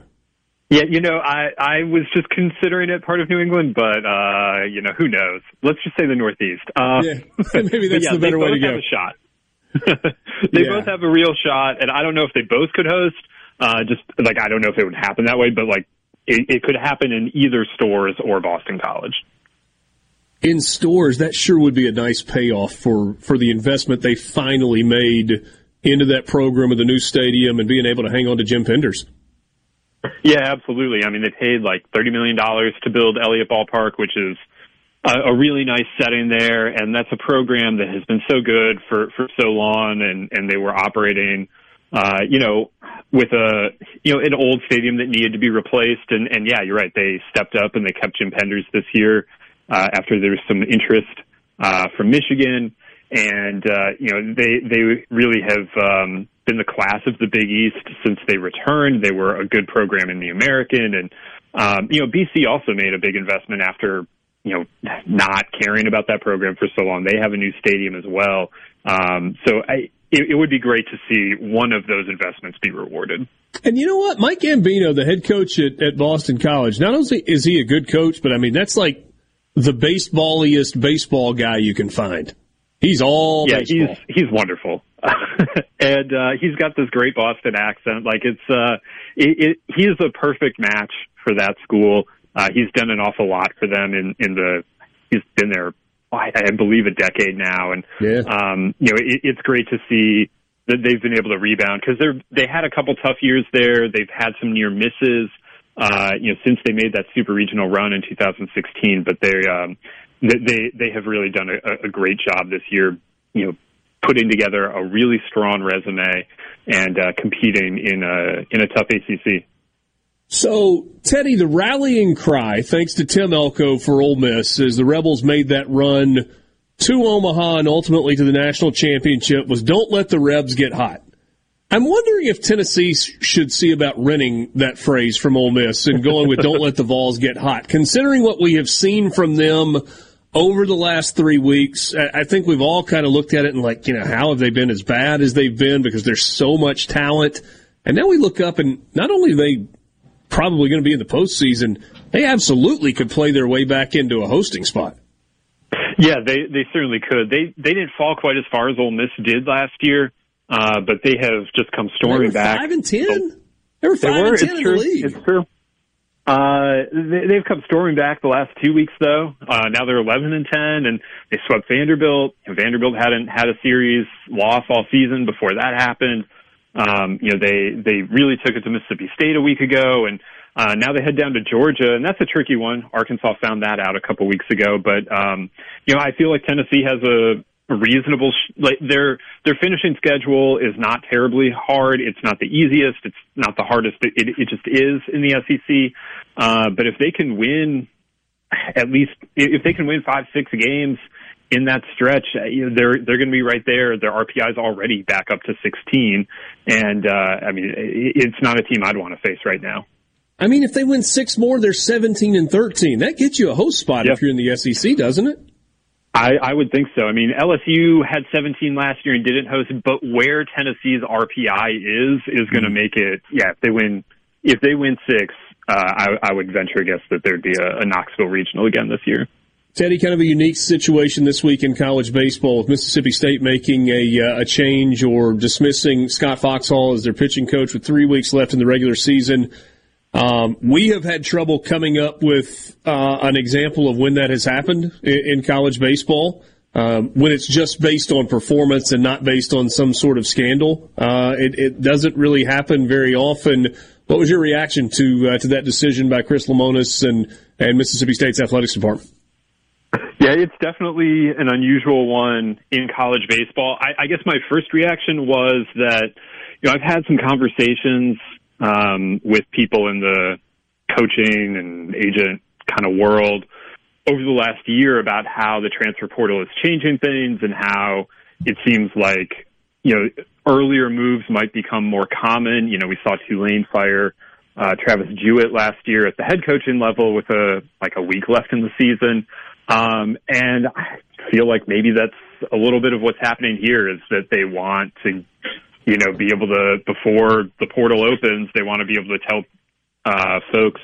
Yeah, you know, I I was just considering it part of New England, but uh, you know, who knows? Let's just say the Northeast. Uh, Yeah, maybe that's yeah, the better way to both go. Have a shot. they Yeah. both have a real shot, and I don't know if they both could host. Uh, just like I don't know if it would happen that way, but like it, it could happen in either Storrs or Boston College. In Storrs, that sure would be a nice payoff for, for the investment they finally made into that program of the new stadium and being able to hang on to Jim Penders. Yeah, absolutely. I mean, they paid like thirty million dollars to build Elliott Ballpark, which is a, a really nice setting there, and that's a program that has been so good for for so long, and and they were operating, uh, you know, with a you know an old stadium that needed to be replaced, and and yeah, you're right. They stepped up and they kept Jim Penders this year uh, after there was some interest uh, from Michigan, and uh, you know they they really have um, been the class of the Big East since they returned. They were a good program in the American, and um, you know BC also made a big investment after you know not caring about that program for so long. They have a new stadium as well, um, so I. It, it would be great to see one of those investments be rewarded. And you know what? Mike Gambino, the head coach at, at Boston College, not only is he a good coach, but I mean, that's like the baseballiest baseball guy you can find. He's all yeah, baseball. he's he's wonderful, and uh, he's got this great Boston accent. Like it's uh, it, it, he is a perfect match for that school. Uh, he's done an awful lot for them in in the. He's been there, I, I believe, a decade now, and yeah. um, you know it, it's great to see that they've been able to rebound because they're they had a couple tough years there. They've had some near misses, uh, you know, since they made that super regional run in 2016. But they um, they they have really done a, a great job this year. You know, putting together a really strong resume and uh, competing in a in a tough ACC. So, Teddy, the rallying cry, thanks to Tim Elko for Ole Miss, as the Rebels made that run to Omaha and ultimately to the national championship, was don't let the Rebs get hot. I'm wondering if Tennessee should see about renting that phrase from Ole Miss and going with "Don't let the Vols get hot." Considering what we have seen from them over the last three weeks, I think we've all kind of looked at it and like, you know, how have they been as bad as they've been because there's so much talent. And now we look up and not only they probably going to be in the postseason, they absolutely could play their way back into a hosting spot. Yeah, they they certainly could. They they didn't fall quite as far as Ole Miss did last year, uh, but they have just come storming back. Five and ten. They were five they were, and ten it's in true. the league. It's true. Uh, they, they've come storming back the last two weeks, though. Uh, now they're 11 and 10, and they swept Vanderbilt. And Vanderbilt hadn't had a series loss all season before that happened. Um, you know, they they really took it to Mississippi State a week ago, and uh, now they head down to Georgia, and that's a tricky one. Arkansas found that out a couple weeks ago, but um, you know, I feel like Tennessee has a reasonable sh- like their their finishing schedule is not terribly hard. It's not the easiest. It's not the hardest. It, it, it just is in the SEC uh but if they can win at least if they can win 5 6 games in that stretch uh, you know they're they're going to be right there their RPI is already back up to 16 and uh I mean it's not a team I'd want to face right now I mean, if they win six more, they're 17 and 13. That gets you a host spot Yep. if you're in the SEC, doesn't it? I, I would think so. I mean, LSU had 17 last year and didn't host, but where Tennessee's RPI is is going to make it. Yeah, if they win, if they win six, uh, I, I would venture a guess that there'd be a, a Knoxville regional again this year. Teddy, kind of a unique situation this week in college baseball with Mississippi State making a, uh, a change or dismissing Scott Foxhall as their pitching coach with three weeks left in the regular season. Um, we have had trouble coming up with uh, an example of when that has happened in, in college baseball. Um, when it's just based on performance and not based on some sort of scandal, uh, it, it doesn't really happen very often. What was your reaction to uh, to that decision by Chris Lemonis and and Mississippi State's athletics department? Yeah, it's definitely an unusual one in college baseball. I, I guess my first reaction was that you know I've had some conversations um, with people in the coaching and agent kind of world over the last year about how the transfer portal is changing things and how it seems like you know earlier moves might become more common. You know, we saw Tulane fire uh, Travis Jewett last year at the head coaching level with a like a week left in the season, um, and I feel like maybe that's a little bit of what's happening here is that they want to you know, be able to before the portal opens, they want to be able to tell uh, folks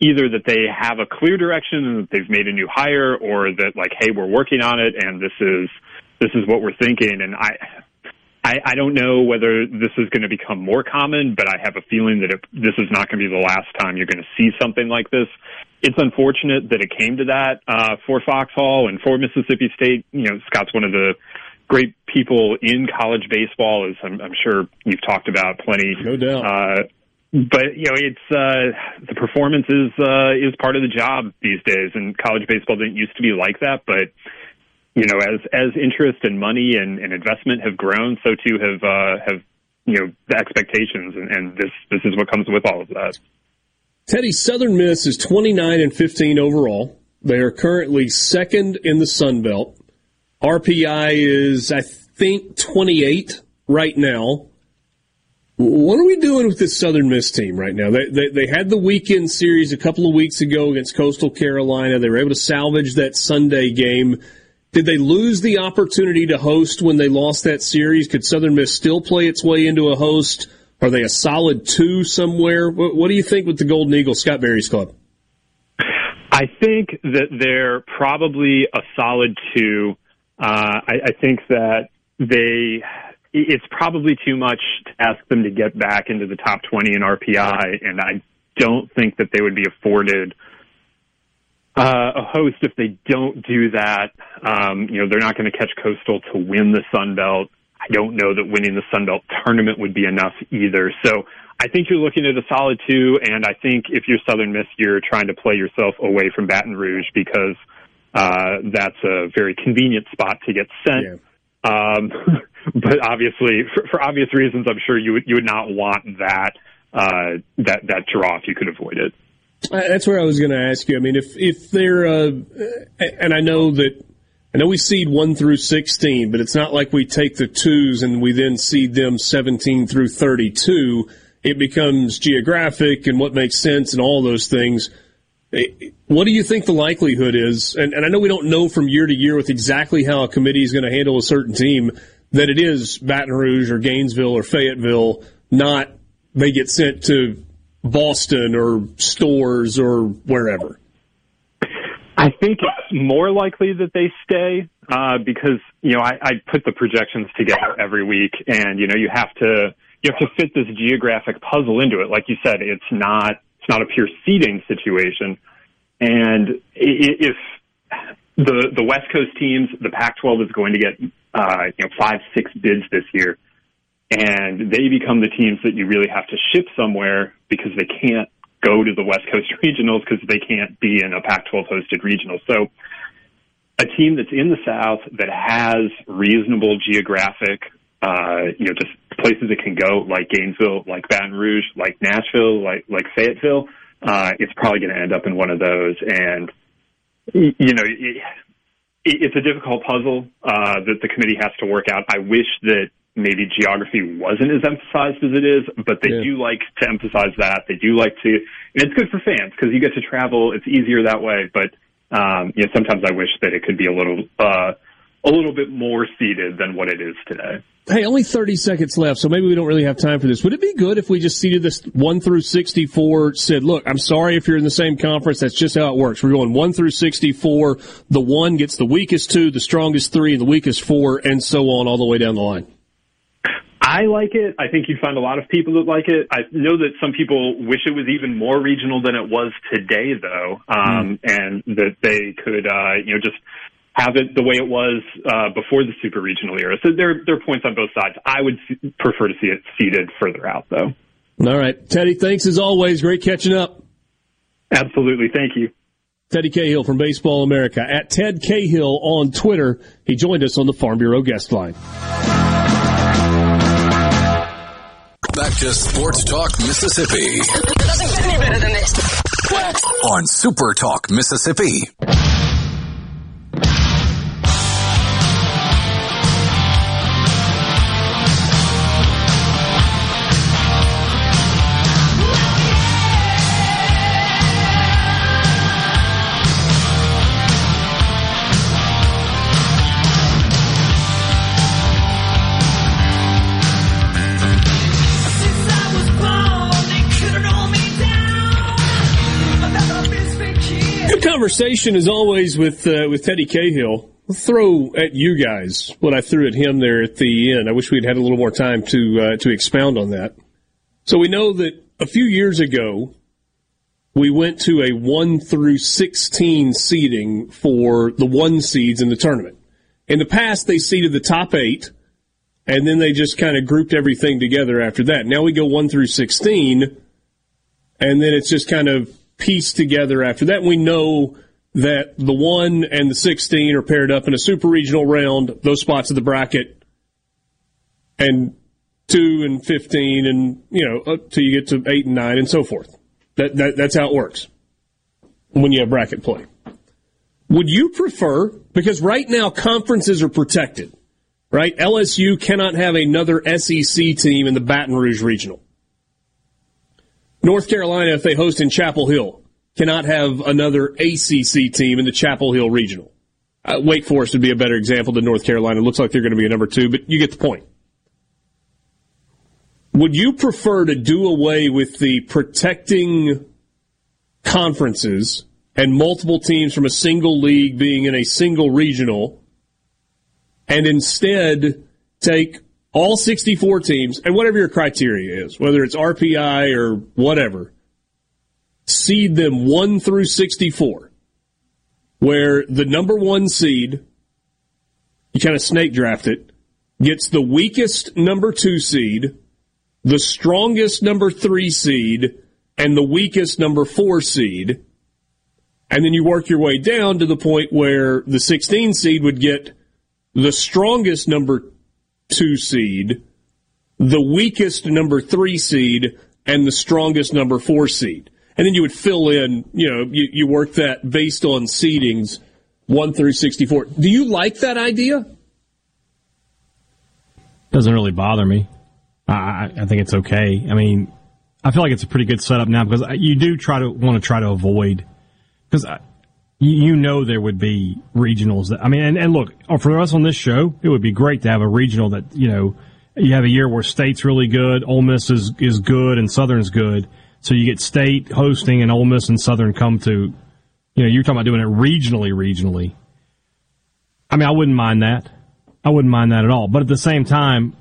either that they have a clear direction and that they've made a new hire, or that like, hey, we're working on it and this is this is what we're thinking. And I. I, I don't know whether this is going to become more common, but I have a feeling that it, this is not going to be the last time you're going to see something like this. It's unfortunate that it came to that uh, for Foxhall and for Mississippi State. You know, Scott's one of the great people in college baseball, as I'm, I'm sure you've talked about plenty. No doubt. Uh, but you know, it's uh, the performance is uh, is part of the job these days, and college baseball didn't used to be like that. But you know, as as interest and money and, and investment have grown, so too have uh, have you know the expectations, and, and this this is what comes with all of that. Teddy Southern Miss is 29 and 15 overall. They are currently second in the Sun Belt. RPI is, I think, 28 right now. What are we doing with this Southern Miss team right now? They, they, they had the weekend series a couple of weeks ago against Coastal Carolina. They were able to salvage that Sunday game. Did they lose the opportunity to host when they lost that series? Could Southern Miss still play its way into a host? Are they a solid two somewhere? What, what do you think with the Golden Eagles, Scott Berry's club? I think that they're probably a solid two. Uh, I, I think that they, it's probably too much to ask them to get back into the top 20 in RPI, and I don't think that they would be afforded uh, a host if they don't do that. Um, you know, they're not going to catch Coastal to win the Sun Belt. I don't know that winning the Sun Belt tournament would be enough either. So I think you're looking at a solid two, and I think if you're Southern Miss, you're trying to play yourself away from Baton Rouge because uh, that's a very convenient spot to get sent. Yeah. Um, but obviously, for, for, obvious reasons, I'm sure you would you would not want that uh, that that draw if you could avoid it. That's where I was going to ask you. I mean, if if they're uh, and I know that I know we seed one through sixteen, but it's not like we take the twos and we then seed them seventeen through thirty-two. It becomes geographic and what makes sense and all those things. Eh, what do you think the likelihood is? And, and I know we don't know from year to year with exactly how a committee is going to handle a certain team that it is Baton Rouge or Gainesville or Fayetteville, not they get sent to Boston or Storrs or wherever. I think it's more likely that they stay uh, because you know I, I put the projections together every week, and you know you have to you have to fit this geographic puzzle into it. Like you said, it's not it's not a pure seeding situation. And if the the West Coast teams, the Pac-12 is going to get uh, you know five six bids this year, and they become the teams that you really have to ship somewhere because they can't go to the West Coast regionals because they can't be in a Pac-12 hosted regional. So a team that's in the South that has reasonable geographic, uh, you know, just places it can go, like Gainesville, like Baton Rouge, like Nashville, like like Fayetteville, uh, it's probably going to end up in one of those. And you know, it, it's a difficult puzzle uh, that the committee has to work out. I wish that maybe geography wasn't as emphasized as it is, but they yeah. do like to emphasize that. They do like to, and it's good for fans because you get to travel. It's easier that way. But um, you know, sometimes I wish that it could be a little uh, a little bit more seated than what it is today. Hey, only 30 seconds left, so maybe we don't really have time for this. Would it be good if we just seeded this 1 through 64, said, look, I'm sorry if you're in the same conference, that's just how it works. We're going 1 through 64. The 1 gets the weakest 2, the strongest 3, and the weakest 4, and so on all the way down the line. I like it. I think you'd find a lot of people that like it. I know that some people wish it was even more regional than it was today, though, um, mm. and that they could, uh, you know, just have it the way it was uh, before the super regional era. So there, there are points on both sides. I would prefer to see it seated further out, though. All right, Teddy. Thanks as always. Great catching up. Absolutely. Thank you. Teddy Cahill from Baseball America at Ted Cahill on Twitter. He joined us on the Farm Bureau guest line. Back to Sports Talk Mississippi. It doesn't get any better than this. On Super Talk Mississippi. Conversation as always with uh, with Teddy Cahill. I'll throw at you guys what I threw at him there at the end. I wish we'd had a little more time to uh, to expound on that. So we know that a few years ago we went to a one through sixteen seeding for the one seeds in the tournament. In the past, they seeded the top eight, and then they just kind of grouped everything together after that. Now we go one through sixteen, and then it's just kind of pieced together after that. We know that the one and the 16 are paired up in a super regional round, those spots of the bracket, and two and 15 and, you know, up till you get to eight and nine and so forth. That, that, that's how it works when you have bracket play. Would you prefer, because right now conferences are protected, right? LSU cannot have another SEC team in the Baton Rouge regional. North Carolina, if they host in Chapel Hill, cannot have another ACC team in the Chapel Hill Regional. Uh, Wake Forest would be a better example than North Carolina. It looks like they're going to be a number two, but you get the point. Would you prefer to do away with the protecting conferences and multiple teams from a single league being in a single regional and instead take all 64 teams and whatever your criteria is, whether it's RPI or whatever, seed them 1 through 64, where the number one seed, you kind of snake draft it, gets the weakest number two seed, the strongest number three seed, and the weakest number four seed. And then you work your way down to the point where the 16 seed would get the strongest number two seed, the weakest number three seed, and the strongest number four seed. And then you would fill in, you know, you, you work that based on seedings 1 through 64. Do you like that idea? Doesn't really bother me. I, I think it's okay. I mean, I feel like it's a pretty good setup now because you do try to want to try to avoid because you know there would be regionals that I mean, and, and look uh, for us on this show, it would be great to have a regional that you know you have a year where state's really good, Ole Miss is is good, and Southern's good. So you get state hosting, and Ole Miss and Southern come to, you know, you're talking about doing it regionally, regionally. I mean, I wouldn't mind that. I wouldn't mind that at all. But at the same time,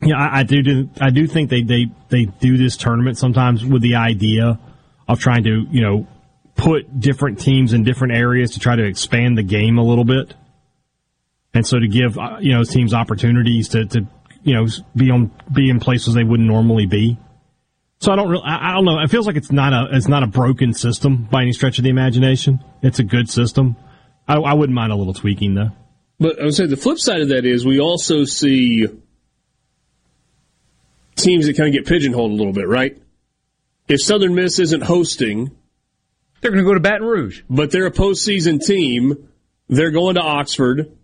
yeah, you know, I, I, do. I do think they, they they do this tournament sometimes with the idea of trying to you know put different teams in different areas to try to expand the game a little bit, and so to give uh, you know teams opportunities to, to you know be on be in places they wouldn't normally be. So I don't really, I, don't know. It feels like it's not a it's not a broken system by any stretch of the imagination. It's a good system. I, I wouldn't mind a little tweaking though. But I would say the flip side of that is we also see teams that kind of get pigeonholed a little bit, right? If Southern Miss isn't hosting, they're going to go to Baton Rouge. But they're a postseason team. They're going to Oxford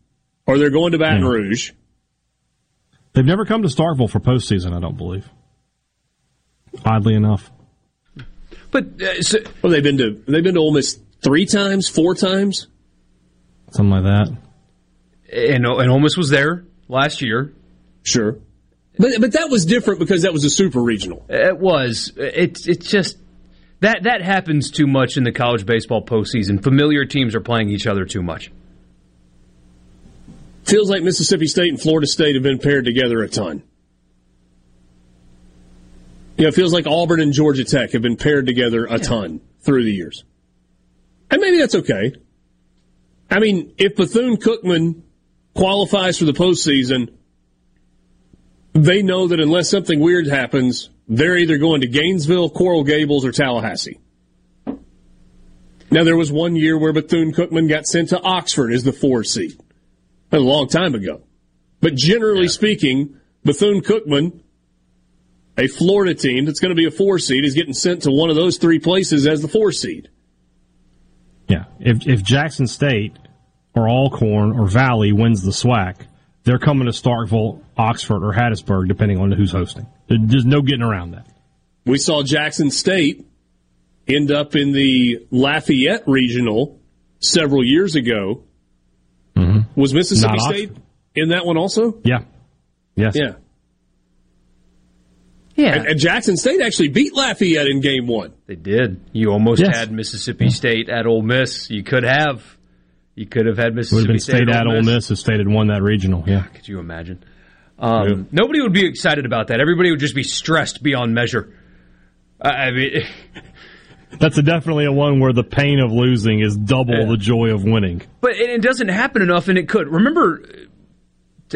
or they're going to Baton yeah. Rouge. They've never come to Starkville for postseason, I don't believe. Oddly enough. But uh, so, well, they've been to they've been to Ole Miss three times, four times, something like that. And and Ole Miss was there last year. Sure, but but that was different because that was a super regional. It was. It's it's just that that happens too much in the college baseball postseason. Familiar teams are playing each other too much. Feels like Mississippi State and Florida State have been paired together a ton. You know, it feels like Auburn and Georgia Tech have been paired together a yeah. ton through the years. And maybe that's okay. I mean, if Bethune Cookman qualifies for the postseason, they know that unless something weird happens, they're either going to Gainesville, Coral Gables, or Tallahassee. Now, there was one year where Bethune Cookman got sent to Oxford as the four seed. A long time ago. But generally yeah. speaking, Bethune Cookman, a Florida team that's going to be a four seed, is getting sent to one of those three places as the four seed. Yeah. If, if Jackson State or Alcorn or Valley wins the SWAC, they're coming to Starkville, Oxford, or Hattiesburg, depending on who's hosting. There's no getting around that. We saw Jackson State end up in the Lafayette Regional several years ago. Mm-hmm. Was Mississippi Not State Oxford. in that one also? Yeah. Yes. Yeah. Yeah. And, and, Jackson State actually beat Lafayette in game one. They did. You almost yes. had Mississippi State at Ole Miss. You could have. You could have had Mississippi would have been State, at Ole Miss. Miss if State had won that regional. Yeah. Could you imagine? Um, yeah. Nobody would be excited about that. Everybody would just be stressed beyond measure. I mean, that's a definitely a one where the pain of losing is double yeah. the joy of winning. But it doesn't happen enough, and it could. Remember,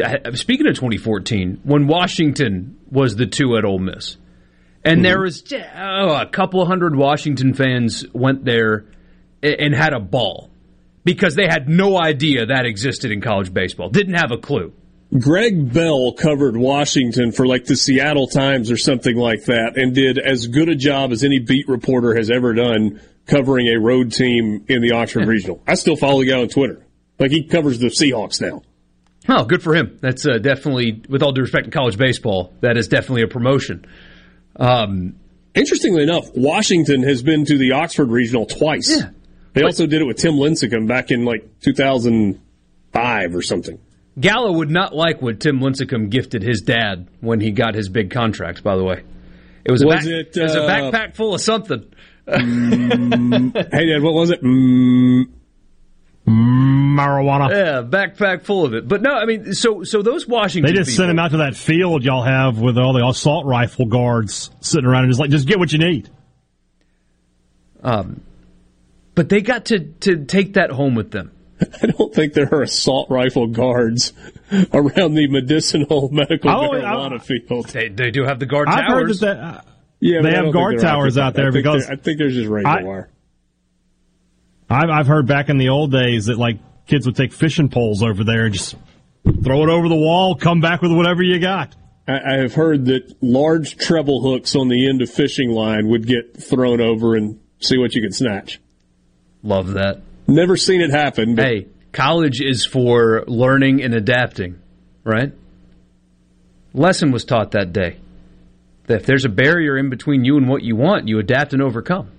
uh, speaking of 2014, when Washington was the two at Ole Miss, and mm-hmm. there was oh, a couple hundred Washington fans went there and had a ball because they had no idea that existed in college baseball. Didn't have a clue. Greg Bell covered Washington for like the Seattle Times or something like that and did as good a job as any beat reporter has ever done covering a road team in the Oxford. Regional. I still follow the guy on Twitter. Like he covers the Seahawks now. Oh, good for him. That's uh, definitely, with all due respect to college baseball, that is definitely a promotion. Um, Interestingly enough, Washington has been to the Oxford Regional twice. Yeah. They but, also did it with Tim Lincecum back in like 2005 or something. Gallo would not like what Tim Lincecum gifted his dad when he got his big contract. By the way, it was, was a back, it, uh, it, was a uh, backpack full of something. mm, hey, Dad, what was it? Mm, marijuana. Yeah, backpack full of it. But no, I mean, so so those Washington. They just people, sent him out to that field y'all have with all the assault rifle guards sitting around and just like, just get what you need. Um, but they got to to take that home with them. I don't think there are assault rifle guards around the medicinal medical Oh, marijuana field. They, they do have the guard I've heard towers. that, that Yeah, they have guard towers out there I think because I think there's just razor I- wire. I've, I've heard back in the old days that like kids would take fishing poles over there and just throw it over the wall, come back with whatever you got. I, I have heard that large treble hooks on the end of fishing line would get thrown over and see what you could snatch. Love that. Never seen it happen. Hey, college is for learning and adapting, right? Lesson was taught that day that if there's a barrier in between you and what you want, you adapt and overcome.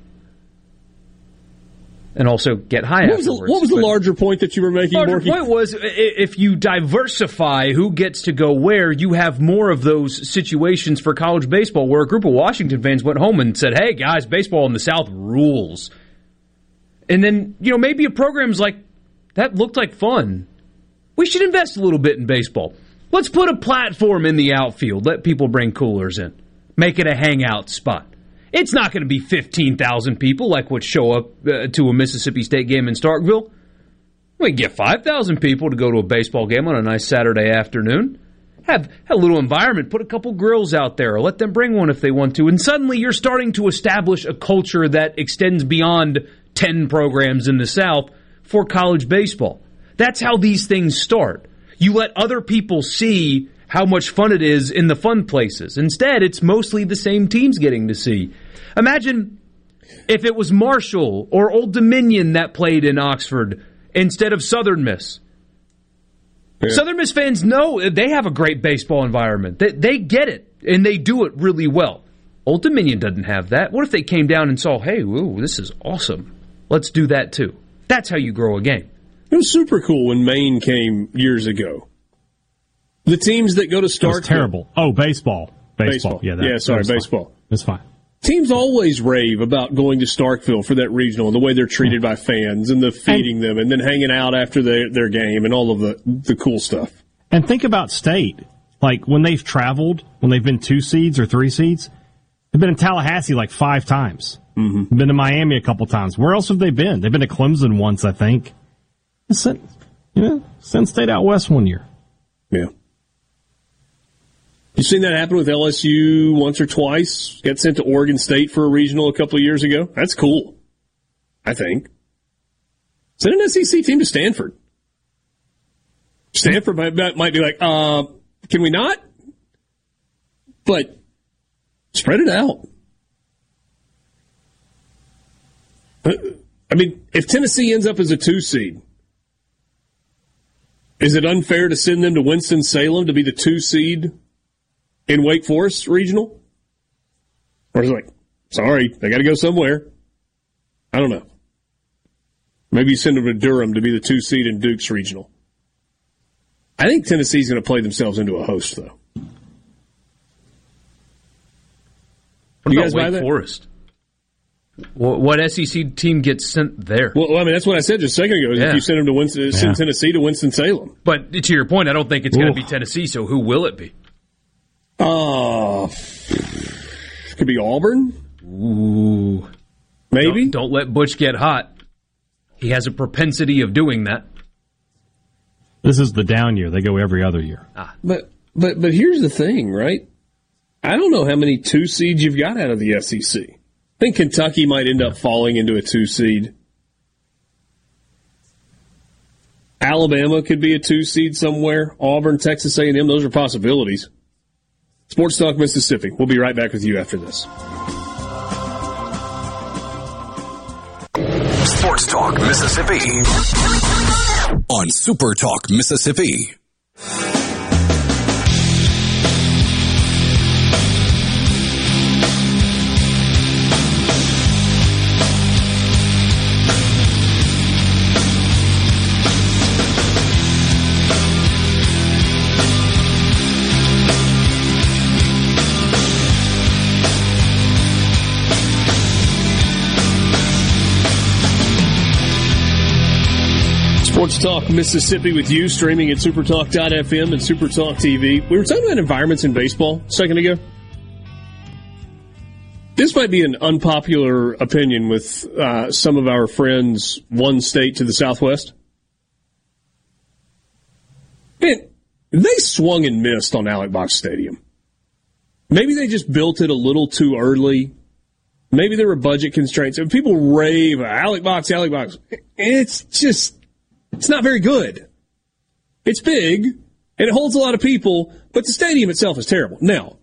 And also get high what was, the, afterwards. what was the larger point that you were making, larger Borky? point was if you diversify who gets to go where, you have more of those situations for college baseball where a group of Washington fans went home and said, hey, guys, baseball in the South rules. And then, you know, maybe a program's like, that looked like fun. We should invest a little bit in baseball. Let's put a platform in the outfield. Let people bring coolers in. Make it a hangout spot. It's not going to be 15,000 people like would show up uh, to a Mississippi State game in Starkville. We can get 5,000 people to go to a baseball game on a nice Saturday afternoon. Have, a little environment, put a couple grills out there, or let them bring one if they want to. And suddenly you're starting to establish a culture that extends beyond 10 programs in the South for college baseball. That's how these things start. You let other people see how much fun it is in the fun places. Instead, it's mostly the same teams getting to see. Imagine if it was Marshall or Old Dominion that played in Oxford instead of Southern Miss. Southern Miss fans know they have a great baseball environment. They, they get it, and they do it really well. Old Dominion doesn't have that. What if they came down and saw, hey, ooh, this is awesome. Let's do that too. That's how you grow a game. It was super cool when Maine came years ago. The teams that go to It Starkville. was terrible. Oh, baseball. Baseball. Baseball. Yeah, that, Yeah, sorry, that was fine. baseball. It's fine. Teams always rave about going to Starkville for that regional and the way they're treated by fans and the feeding them and then hanging out after their, their game and all of the, the cool stuff. And think about state. Like when they've traveled, when they've been two seeds or three seeds, they've been in Tallahassee like five times. Mm-hmm. Been to Miami a couple times. Where else have they been? They've been to Clemson once, I think. Sent, yeah, sent state out west one year. Yeah. You've seen that happen with LSU once or twice. Got sent to Oregon State for a regional a couple of years ago. That's cool. I think. Send an SEC team to Stanford. Stanford might, might be like, uh, can we not? But spread it out. Uh, I mean, if Tennessee ends up as a two seed, is it unfair to send them to Winston Salem to be the two seed in Wake Forest regional? Or is it like, sorry, they got to go somewhere? I don't know. Maybe you send them to Durham to be the two seed in Duke's regional. I think Tennessee's going to play themselves into a host, though. What You about guys buy Wake that? Forest? What, what SEC team gets sent there? Well, I mean, that's what I said just a second ago. Is Yeah. If you send them to Winston, send Yeah. Tennessee to Winston Salem. But to your point, I don't think it's going to be Tennessee. So who will it be? Oh, could be Auburn. Ooh, maybe. Don't, don't let Butch get hot. He has a propensity of doing that. This is the down year. They go every other year. Ah. But but but here's the thing, right? I don't know how many two seeds you've got out of the SEC. I think Kentucky might end up falling into a two seed. Alabama could be a two seed somewhere. Auburn, Texas A&M, those are possibilities. Sports Talk Mississippi. We'll be right back with you after this. Sports Talk Mississippi on Super Talk Mississippi. Sports Talk Mississippi with you, streaming at supertalk.fm and supertalk TV. We were talking about environments in baseball a second ago. This might be an unpopular opinion with uh, some of our friends one state to the southwest. Man, they swung and missed on Alex Box Stadium. Maybe they just built it a little too early. Maybe there were budget constraints. And people rave, Alex Box, Alex Box. It's just, it's not very good. It's big, and it holds a lot of people, but the stadium itself is terrible. Now,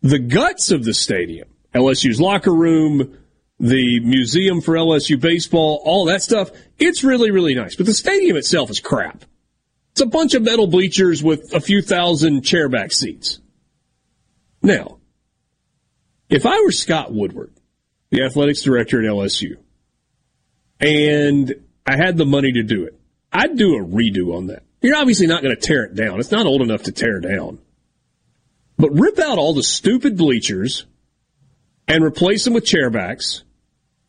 the guts of the stadium, LSU's locker room, the museum for LSU baseball, all that stuff, it's really, really nice. But the stadium itself is crap. It's a bunch of metal bleachers with a few thousand chairback seats. Now, if I were Scott Woodward, the athletics director at LSU, and I had the money to do it, I'd do a redo on that. You're obviously not going to tear it down. It's not old enough to tear down. But rip out all the stupid bleachers and replace them with chairbacks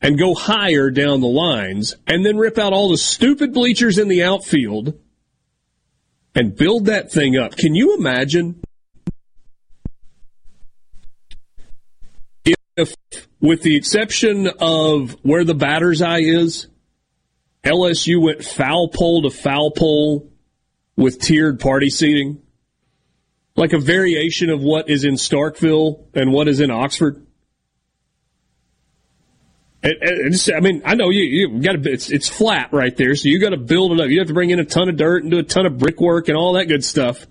and go higher down the lines and then rip out all the stupid bleachers in the outfield and build that thing up. Can you imagine if, with the exception of where the batter's eye is, LSU went foul pole to foul pole with tiered party seating? Like a variation of what is in Starkville and what is in Oxford? It, I mean, I know you, you got to, it's, it's flat right there, so you got to build it up. You have to bring in a ton of dirt and do a ton of brickwork and all that good stuff.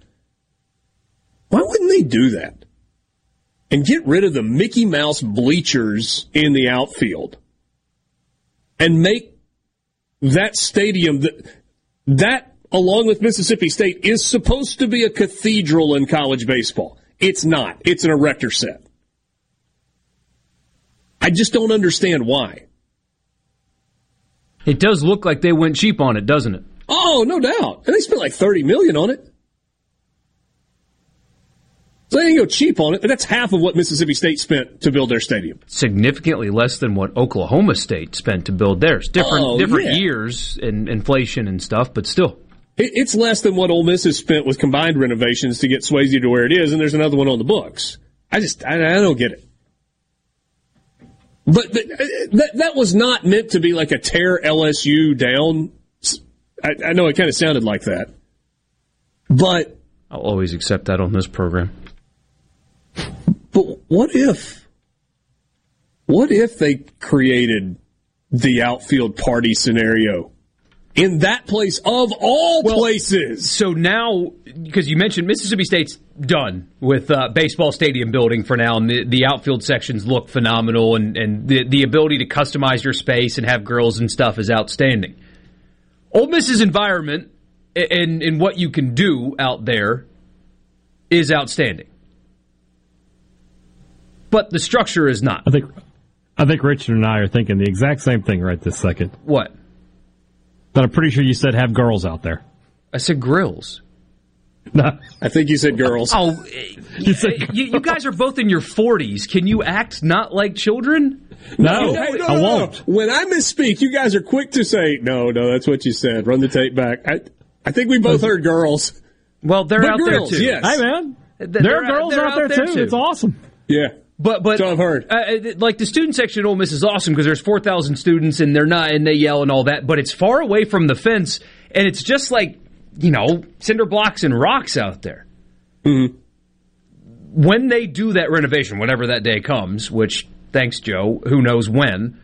Why wouldn't they do that? And get rid of the Mickey Mouse bleachers in the outfield and make that stadium that, that along with Mississippi State is supposed to be a cathedral in college baseball. It's not. It's an erector set. I just don't understand why. It does look like they went cheap on it, doesn't it? Oh, no doubt. And they spent like 30 million on it. So they didn't go cheap on it, but that's half of what Mississippi State spent to build their stadium. Significantly less than what Oklahoma State spent to build theirs. Different Oh, different yeah. years and inflation and stuff, but still. It's less than what Ole Miss has spent with combined renovations to get Swayze to where it is, and there's another one on the books. I just, I, I don't get it. But th- uh, that that was not meant to be like a tear LSU down. I, I know it kind of sounded like that, but I'll always accept that on this program. But what if, what if they created the outfield party scenario in that place of all places? So now, because you mentioned Mississippi State's done with uh, baseball stadium building for now, and the, the outfield sections look phenomenal, and, and the, the ability to customize your space and have girls and stuff is outstanding. Ole Miss's environment and, and what you can do out there is outstanding. But the structure is not. I think I think Richard and I are thinking the exact same thing right this second. What? But I'm pretty sure you said have girls out there. I said grills. No. I think you said girls. Oh, you, you guys are both in your 40s. Can you act not like children? No, Hey, no, I no, won't. no. When I misspeak, you guys are quick to say, no, no, that's what you said. Run the tape back. I, I think we both heard girls. Well, they're But out girls, there too. yes. Hey man, They're- there are they're- girls they're out there, too. It's awesome. Yeah. But but So I've heard. Uh, uh, like the student section at Ole Miss is awesome because there's four thousand students and they're not and they yell and all that, but it's far away from the fence and it's just like you know cinder blocks and rocks out there. Mm-hmm. When they do that renovation, whenever that day comes, which thanks Joe, who knows when,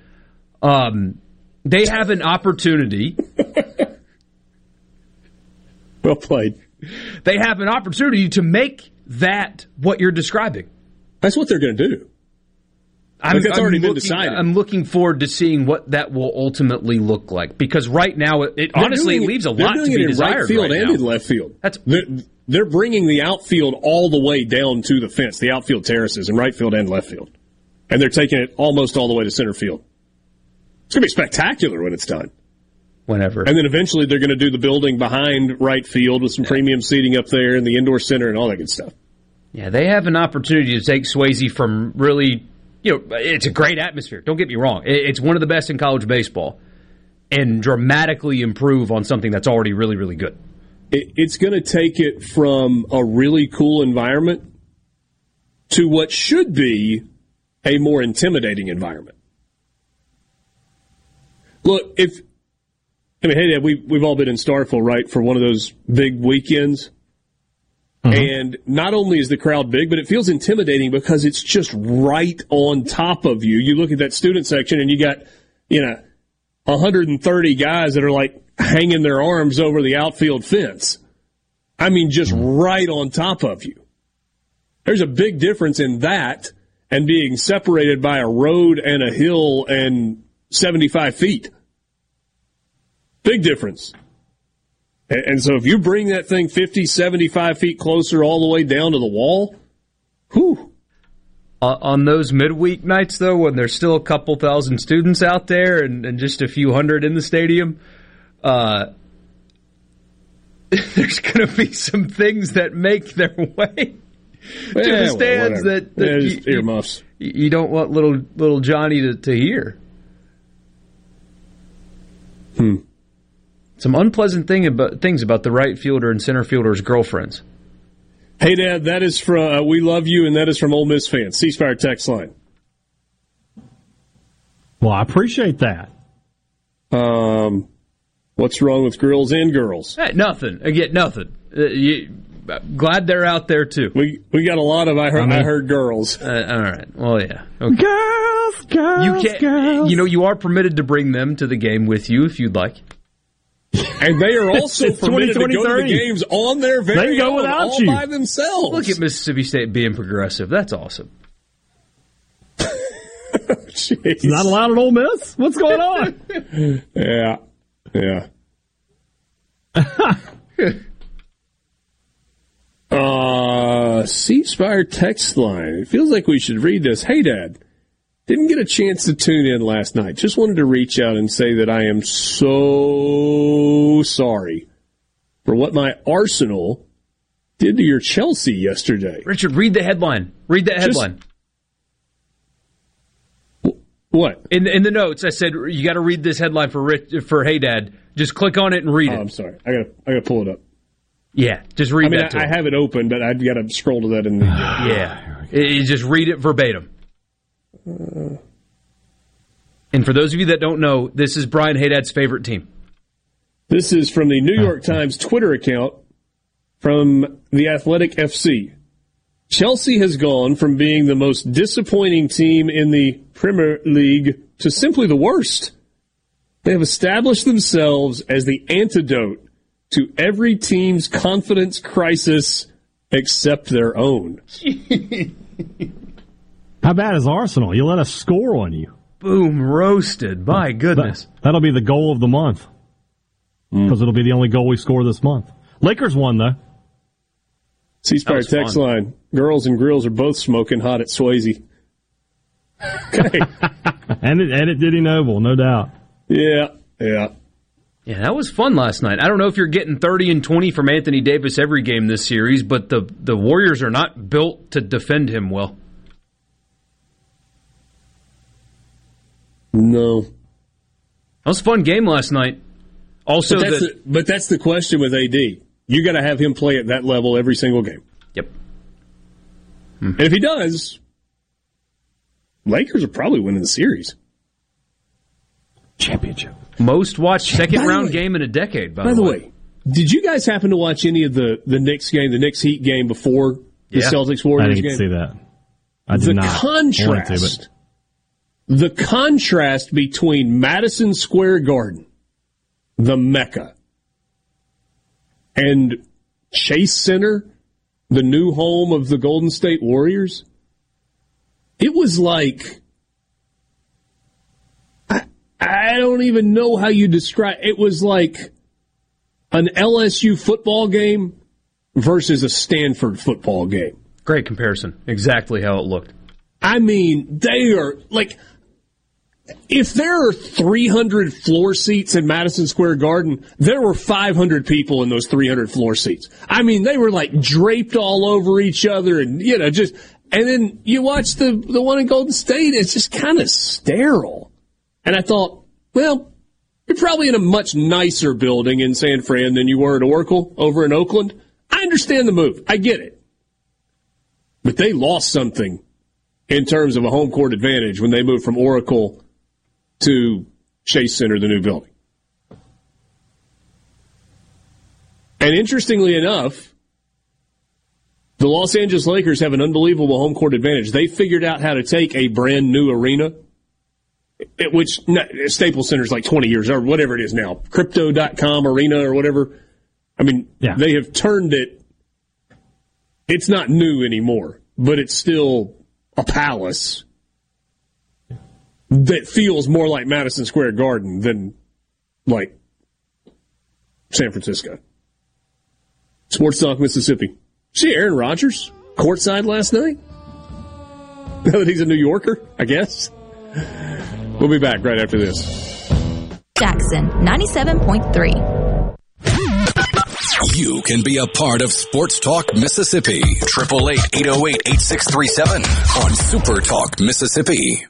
um, they have an opportunity. Well played. They have an opportunity to make that what you're describing. That's what they're going to do. I'm, Like, that's already been looking, decided. I'm looking forward to seeing what that will ultimately look like because right now it, it honestly doing leaves a lot to be in desired right field right and now. in left field. That's they're, they're bringing the outfield all the way down to the fence, the outfield terraces in right field and left field, and they're taking it almost all the way to center field. It's going to be spectacular when it's done. Whenever, and then eventually they're going to do the building behind right field with some premium seating up there and the indoor center and all that good stuff. Yeah, they have an opportunity to take Swayze from really, you know, it's a great atmosphere. Don't get me wrong; it's one of the best in college baseball. and dramatically improve on something that's already really, really good. It's going to take it from a really cool environment to what should be a more intimidating environment. Look, if I mean, hey, Dad, we we've all been in Starkville, right, for one of those big weekends. Mm-hmm. And not only is the crowd big, but it feels intimidating because it's just right on top of you. You look at that student section and you got, you know, 130 guys that are like hanging their arms over the outfield fence. I mean, just right on top of you. There's a big difference in that and being separated by a road and a hill and 75 feet. Big difference. And so if you bring that thing 50, 75 feet closer all the way down to the wall, whew. Uh, on those midweek nights, though, when there's still a couple thousand students out there and, and just a few hundred in the stadium, uh, there's going to be some things that make their way to the stands well, that, that yeah, you, earmuffs. You, you, don't want little little Johnny to, to hear. Hmm. Some unpleasant thing about, things about the right fielder and center fielder's girlfriends. Hey, Dad, that is from uh, We Love You, and that is from Ole Miss fans. C Spire text line. Well, I appreciate that. Um, what's wrong with girls and girls? Hey, nothing. Again, nothing. Uh, you, glad they're out there too. We we got a lot of I heard I, mean, I heard girls. Uh, all right. Well, yeah. Okay. Girls, girls, you can girls. You know, you are permitted to bring them to the game with you if you'd like. And they are also permitted to go to the games on their very they go own, without all you. by themselves. Look at Mississippi State being progressive. That's awesome. It's not allowed at Ole Miss. What's going on? yeah, yeah. uh, C Spire text line. It feels like we should read this. Hey, Dad. Didn't get a chance to tune in last night. Just wanted to reach out and say that I am so sorry for what my Arsenal did to your Chelsea yesterday. Richard, read the headline. Read that headline. Just, what? In in the notes, I said you got to read this headline for Rich, for Hey Dad. Just click on it and read oh, it. I'm sorry. I got I got to pull it up. Yeah, just read I mean. I, I, have it open, but I've got to scroll to that in the. yeah, just read it verbatim. And for those of you that don't know, this is Brian Haydad's favorite team. This is from the New York Times Twitter account from the Athletic FC. Chelsea has gone from being the most disappointing team in the Premier League to simply the worst. They have established themselves as the antidote to every team's confidence crisis except their own. How bad is Arsenal? You let us score on you. Boom, roasted. My goodness. That, will be the goal of the month. Because mm. it'll be the only goal we score this month. Lakers won, though. C Spire text fun. line. Girls and grills are both smoking hot at Swayze. Okay. and, it, and it Dudy Noble, no doubt. Yeah, yeah. Yeah, that was fun last night. I don't know if you're getting 30 and 20 from Anthony Davis every game this series, but the, the Warriors are not built to defend him well. No. That was a fun game last night. Also, but that's, the, the, but that's the question with AD. You got to have him play at that level every single game. Yep. Hmm. And if he does, Lakers are probably winning the series. Championship. Most watched second round way, game in a decade. By, by the way. way, did you guys happen to watch any of the the Knicks game, the Knicks Heat game before the yeah. Celtics Warriors game? I didn't see that. I did the not. contrast. To, the contrast between Madison Square Garden, the Mecca, and Chase Center, the new home of the Golden State Warriors, it was like I, I don't even know how you describe it was like an LSU football game versus a Stanford football game. Great comparison. Exactly how it looked. I mean, they are like if there are 300 floor seats in Madison Square Garden, there were 500 people in those 300 floor seats. I mean, they were like draped all over each other and, you know, just, and then you watch the, the one in Golden State, it's just kind of sterile. And I thought, well, You're probably in a much nicer building in San Fran than you were at Oracle over in Oakland. I understand the move. I get it. But they lost something in terms of a home court advantage when they moved from Oracle to Chase Center, the new building. And interestingly enough, the Los Angeles Lakers have an unbelievable home court advantage. They figured out how to take a brand new arena, which Staples Center is like 20 years or whatever it is now, crypto.com arena or whatever. I mean, yeah. they have turned it. It's not new anymore, but it's still a palace that feels more like Madison Square Garden than like San Francisco. Sports Talk, Mississippi. See Aaron Rodgers courtside last night? Now that he's a New Yorker, I guess. We'll be back right after this. Jackson 97.3. You can be a part of Sports Talk Mississippi. 888-808-8637 on Super Talk Mississippi.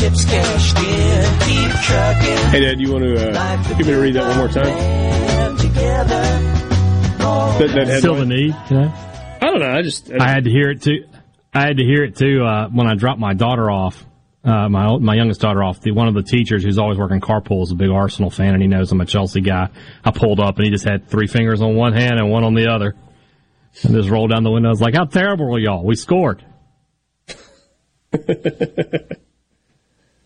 Chips cashed in. Keep trucking. Hey, Dad, you want to uh, give me to read that one more time? That, that Still the need, you know? I don't know. I just I, I had to hear it too. I had to hear it too uh, when I dropped my daughter off. Uh, my my youngest daughter off. The, one of the teachers who's always working carpool is a big Arsenal fan, and he knows I'm a Chelsea guy. I pulled up, and he just had three fingers on one hand and one on the other, and just rolled down the window. I was like, "How terrible are y'all? We scored."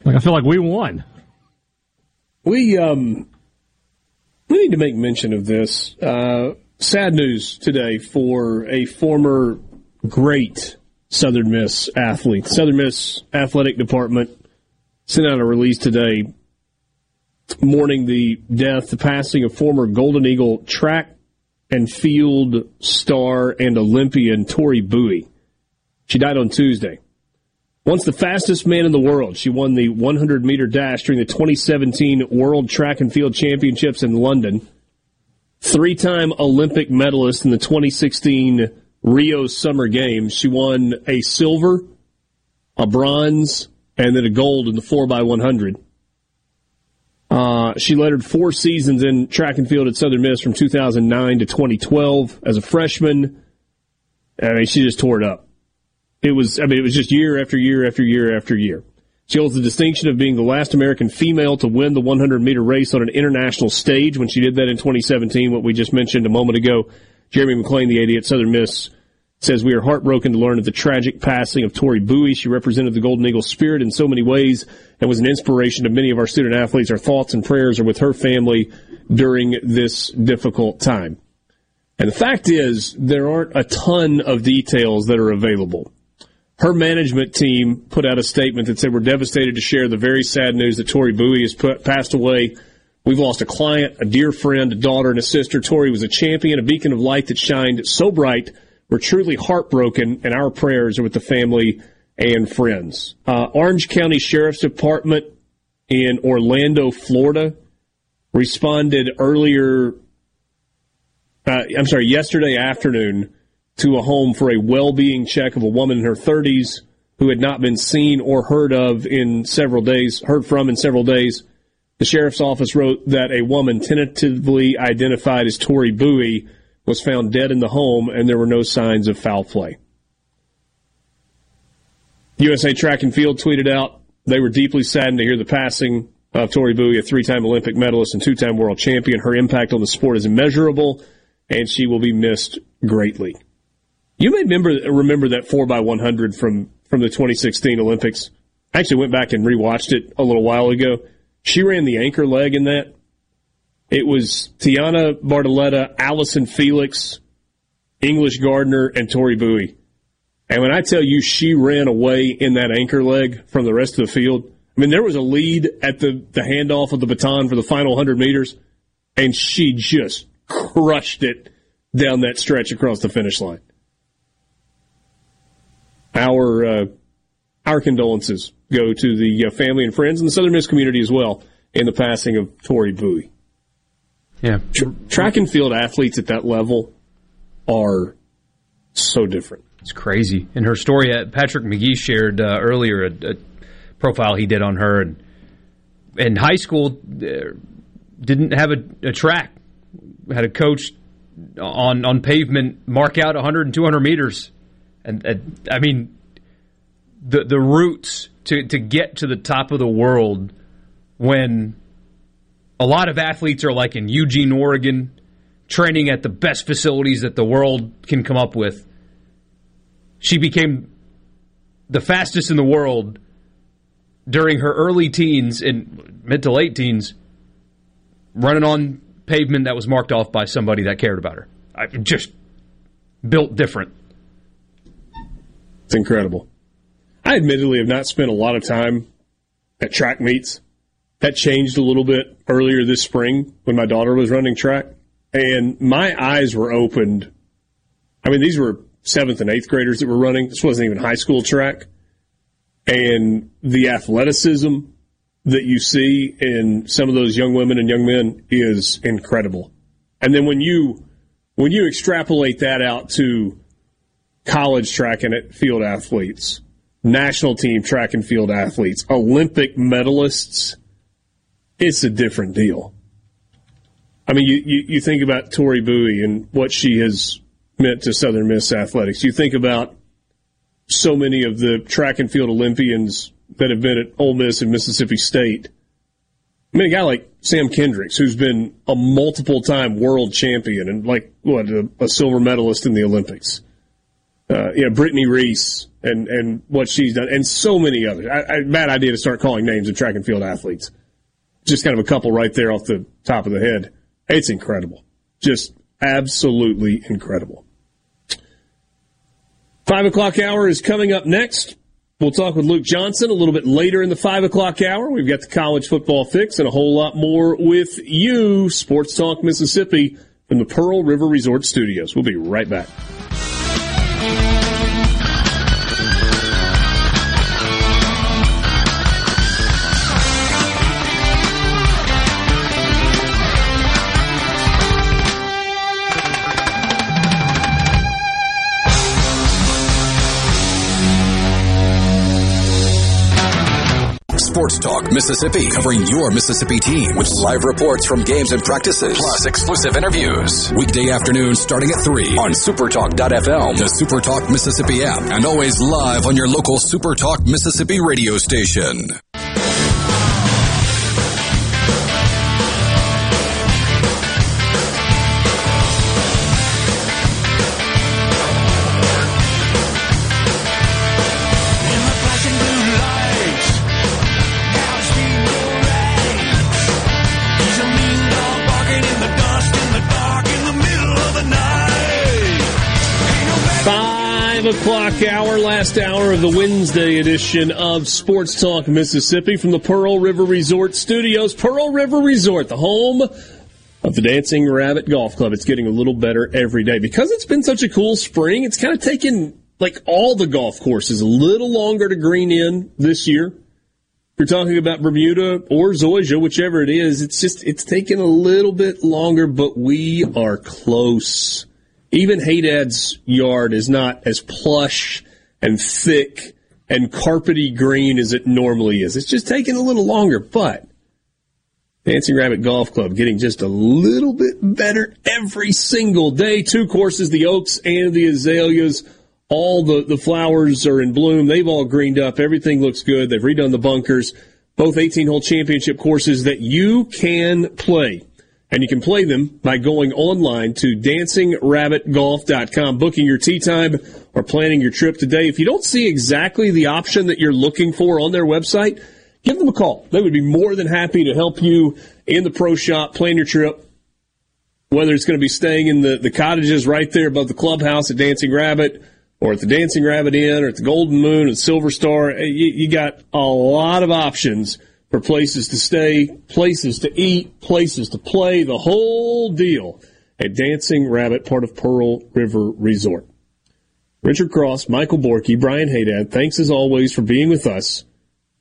like I feel like we won. We um we need to make mention of this. Uh, sad news today for a former great Southern Miss athlete. Southern Miss athletic department sent out a release today mourning the death, the passing of former Golden Eagle track and field star and Olympian Tori Bowie. She died on Tuesday. Once the fastest man in the world, she won the 100 meter dash during the 2017 World Track and Field Championships in London. Three time Olympic medalist in the 2016 Rio Summer Games. She won a silver, a bronze, and then a gold in the 4x100. Uh, she lettered four seasons in track and field at Southern Miss from 2009 to 2012 as a freshman. I mean, she just tore it up. It was, I mean, it was just year after year after year after year. She holds the distinction of being the last American female to win the 100 meter race on an international stage when she did that in 2017, what we just mentioned a moment ago. Jeremy McClain, the 80 at Southern Miss, says, We are heartbroken to learn of the tragic passing of Tori Bowie. She represented the Golden Eagle spirit in so many ways and was an inspiration to many of our student athletes. Our thoughts and prayers are with her family during this difficult time. And the fact is, there aren't a ton of details that are available her management team put out a statement that said we're devastated to share the very sad news that Tori Bowie has put, passed away. We've lost a client, a dear friend, a daughter, and a sister. Tori was a champion, a beacon of light that shined so bright. We're truly heartbroken, and our prayers are with the family and friends. Uh, Orange County Sheriff's Department in Orlando, Florida, responded earlier. Uh, I'm sorry, yesterday afternoon to a home for a well-being check of a woman in her 30s who had not been seen or heard of in several days, heard from in several days. The sheriff's office wrote that a woman tentatively identified as Tori Bowie was found dead in the home and there were no signs of foul play. USA Track and Field tweeted out they were deeply saddened to hear the passing of Tori Bowie, a three-time Olympic medalist and two-time world champion. Her impact on the sport is immeasurable and she will be missed greatly. You may remember remember that four x one hundred from from the 2016 Olympics. I actually went back and rewatched it a little while ago. She ran the anchor leg in that. It was Tianna Bartoletta, Allison Felix, English Gardner, and Tori Bowie. And when I tell you she ran away in that anchor leg from the rest of the field, I mean, there was a lead at the, the handoff of the baton for the final 100 meters, and she just crushed it down that stretch across the finish line our uh, our condolences go to the uh, family and friends and the Southern Miss community as well in the passing of Tori Bowie. Yeah. track and field athletes at that level are so different. It's crazy. In her story, uh, Patrick Magee shared uh, earlier a, a, profile he did on her, and in high school uh, didn't have a, a, track. Had a coach on on pavement mark out 100 and 200 meters, and, and I mean the the routes to to get to the top of the world when a lot of athletes are like in Eugene, Oregon, training at the best facilities that the world can come up with. She became the fastest in the world during her early teens and mid to late teens, running on pavement that was marked off by somebody that cared about her. I, just built different. It's incredible. I admittedly have not spent a lot of time at track meets. That changed a little bit earlier this spring when my daughter was running track, and my eyes were opened. I mean, these were seventh and eighth graders that were running. This wasn't even high school track. And the athleticism that you see in some of those young women and young men is incredible. And then when you when you extrapolate that out to college track and field athletes, national team track and field athletes, Olympic medalists, it's a different deal. I mean, you, you, you think about Tori Bowie and what she has meant to Southern Miss athletics. You think about so many of the track and field Olympians that have been at Ole Miss and Mississippi State. I mean, a guy like Sam Kendricks, who's been a multiple time world champion and like what a, a silver medalist in the Olympics. Uh, yeah, Brittney Reese and and what she's done, and so many others. I, I, bad idea to start calling names of track and field athletes just kind of a couple right there off the top of the head. It's incredible. Just absolutely incredible. Five o'clock hour is coming up next. We'll talk with Luke Johnson a little bit later in the five o'clock hour. We've got the college football fix and a whole lot more with you, Sports Talk Mississippi, from the Pearl River Resort Studios. We'll be right back. Talk Mississippi, covering your Mississippi team with live reports from games and practices, plus exclusive interviews. Weekday afternoon starting at 3 on supertalk.fm, the Supertalk Mississippi app, and always live on your local Supertalk Mississippi radio station. Last hour of the Wednesday edition of Sports Talk Mississippi from the Pearl River Resort Studios. Pearl River Resort, the home of the Dancing Rabbit Golf Club. It's getting a little better every day. Because it's been such a cool spring, it's kind of taken like all the golf courses a little longer to green in this year. If you're talking about Bermuda or Zoysia, whichever it is, it's just, it's taken a little bit longer, but we are close even Haydad's yard is not as plush and thick and carpety green as it normally is. It's just taking a little longer, but Dancing Rabbit Golf Club getting just a little bit better every single day. Two courses, the Oaks and the Azaleas. All the, the flowers are in bloom. They've all greened up. Everything looks good. They've redone the bunkers. Both 18 hole championship courses that you can play and you can play them by going online to dancingrabbitgolf.com, booking your tee time or planning your trip today. If you don't see exactly the option that you're looking for on their website, give them a call. They would be more than happy to help you in the pro shop, plan your trip, whether it's going to be staying in the, the cottages right there above the clubhouse at Dancing Rabbit or at the Dancing Rabbit Inn or at the Golden Moon and Silver Star. You, you got a lot of options for places to stay, places to eat, places to play, the whole deal at Dancing Rabbit, part of Pearl River Resort. Richard Cross, Michael Borky, Brian Haydad, thanks as always for being with us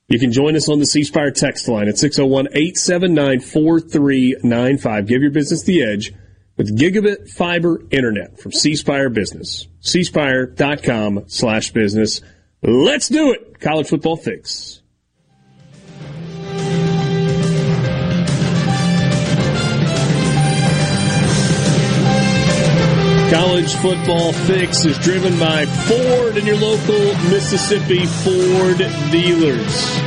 You can join us on the C Spire text line at 601 879 4395. Give your business the edge with gigabit fiber internet from C Spire Business. cspire.com slash business. Let's do it! College football fix. College Football Fix is driven by Ford and your local Mississippi Ford dealers.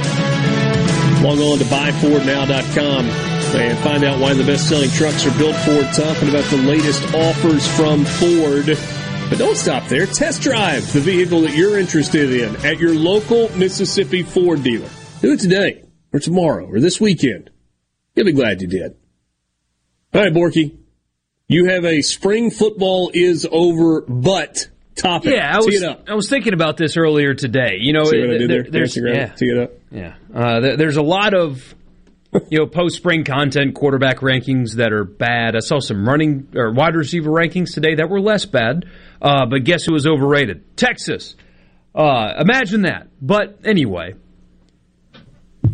Log on to buyfordnow.com and find out why the best-selling trucks are built Ford and about the latest offers from Ford. But don't stop there. Test drive the vehicle that you're interested in at your local Mississippi Ford dealer. Do it today or tomorrow or this weekend. You'll be glad you did. All right, Borky. You have a spring football is over, but topic. Yeah, I was, it up. I was thinking about this earlier today. You know, See what I did there? there's yeah, tee it up. yeah. Uh, th- there's a lot of you know post spring content, quarterback rankings that are bad. I saw some running or wide receiver rankings today that were less bad. Uh, but guess who was overrated? Texas. Uh, imagine that. But anyway,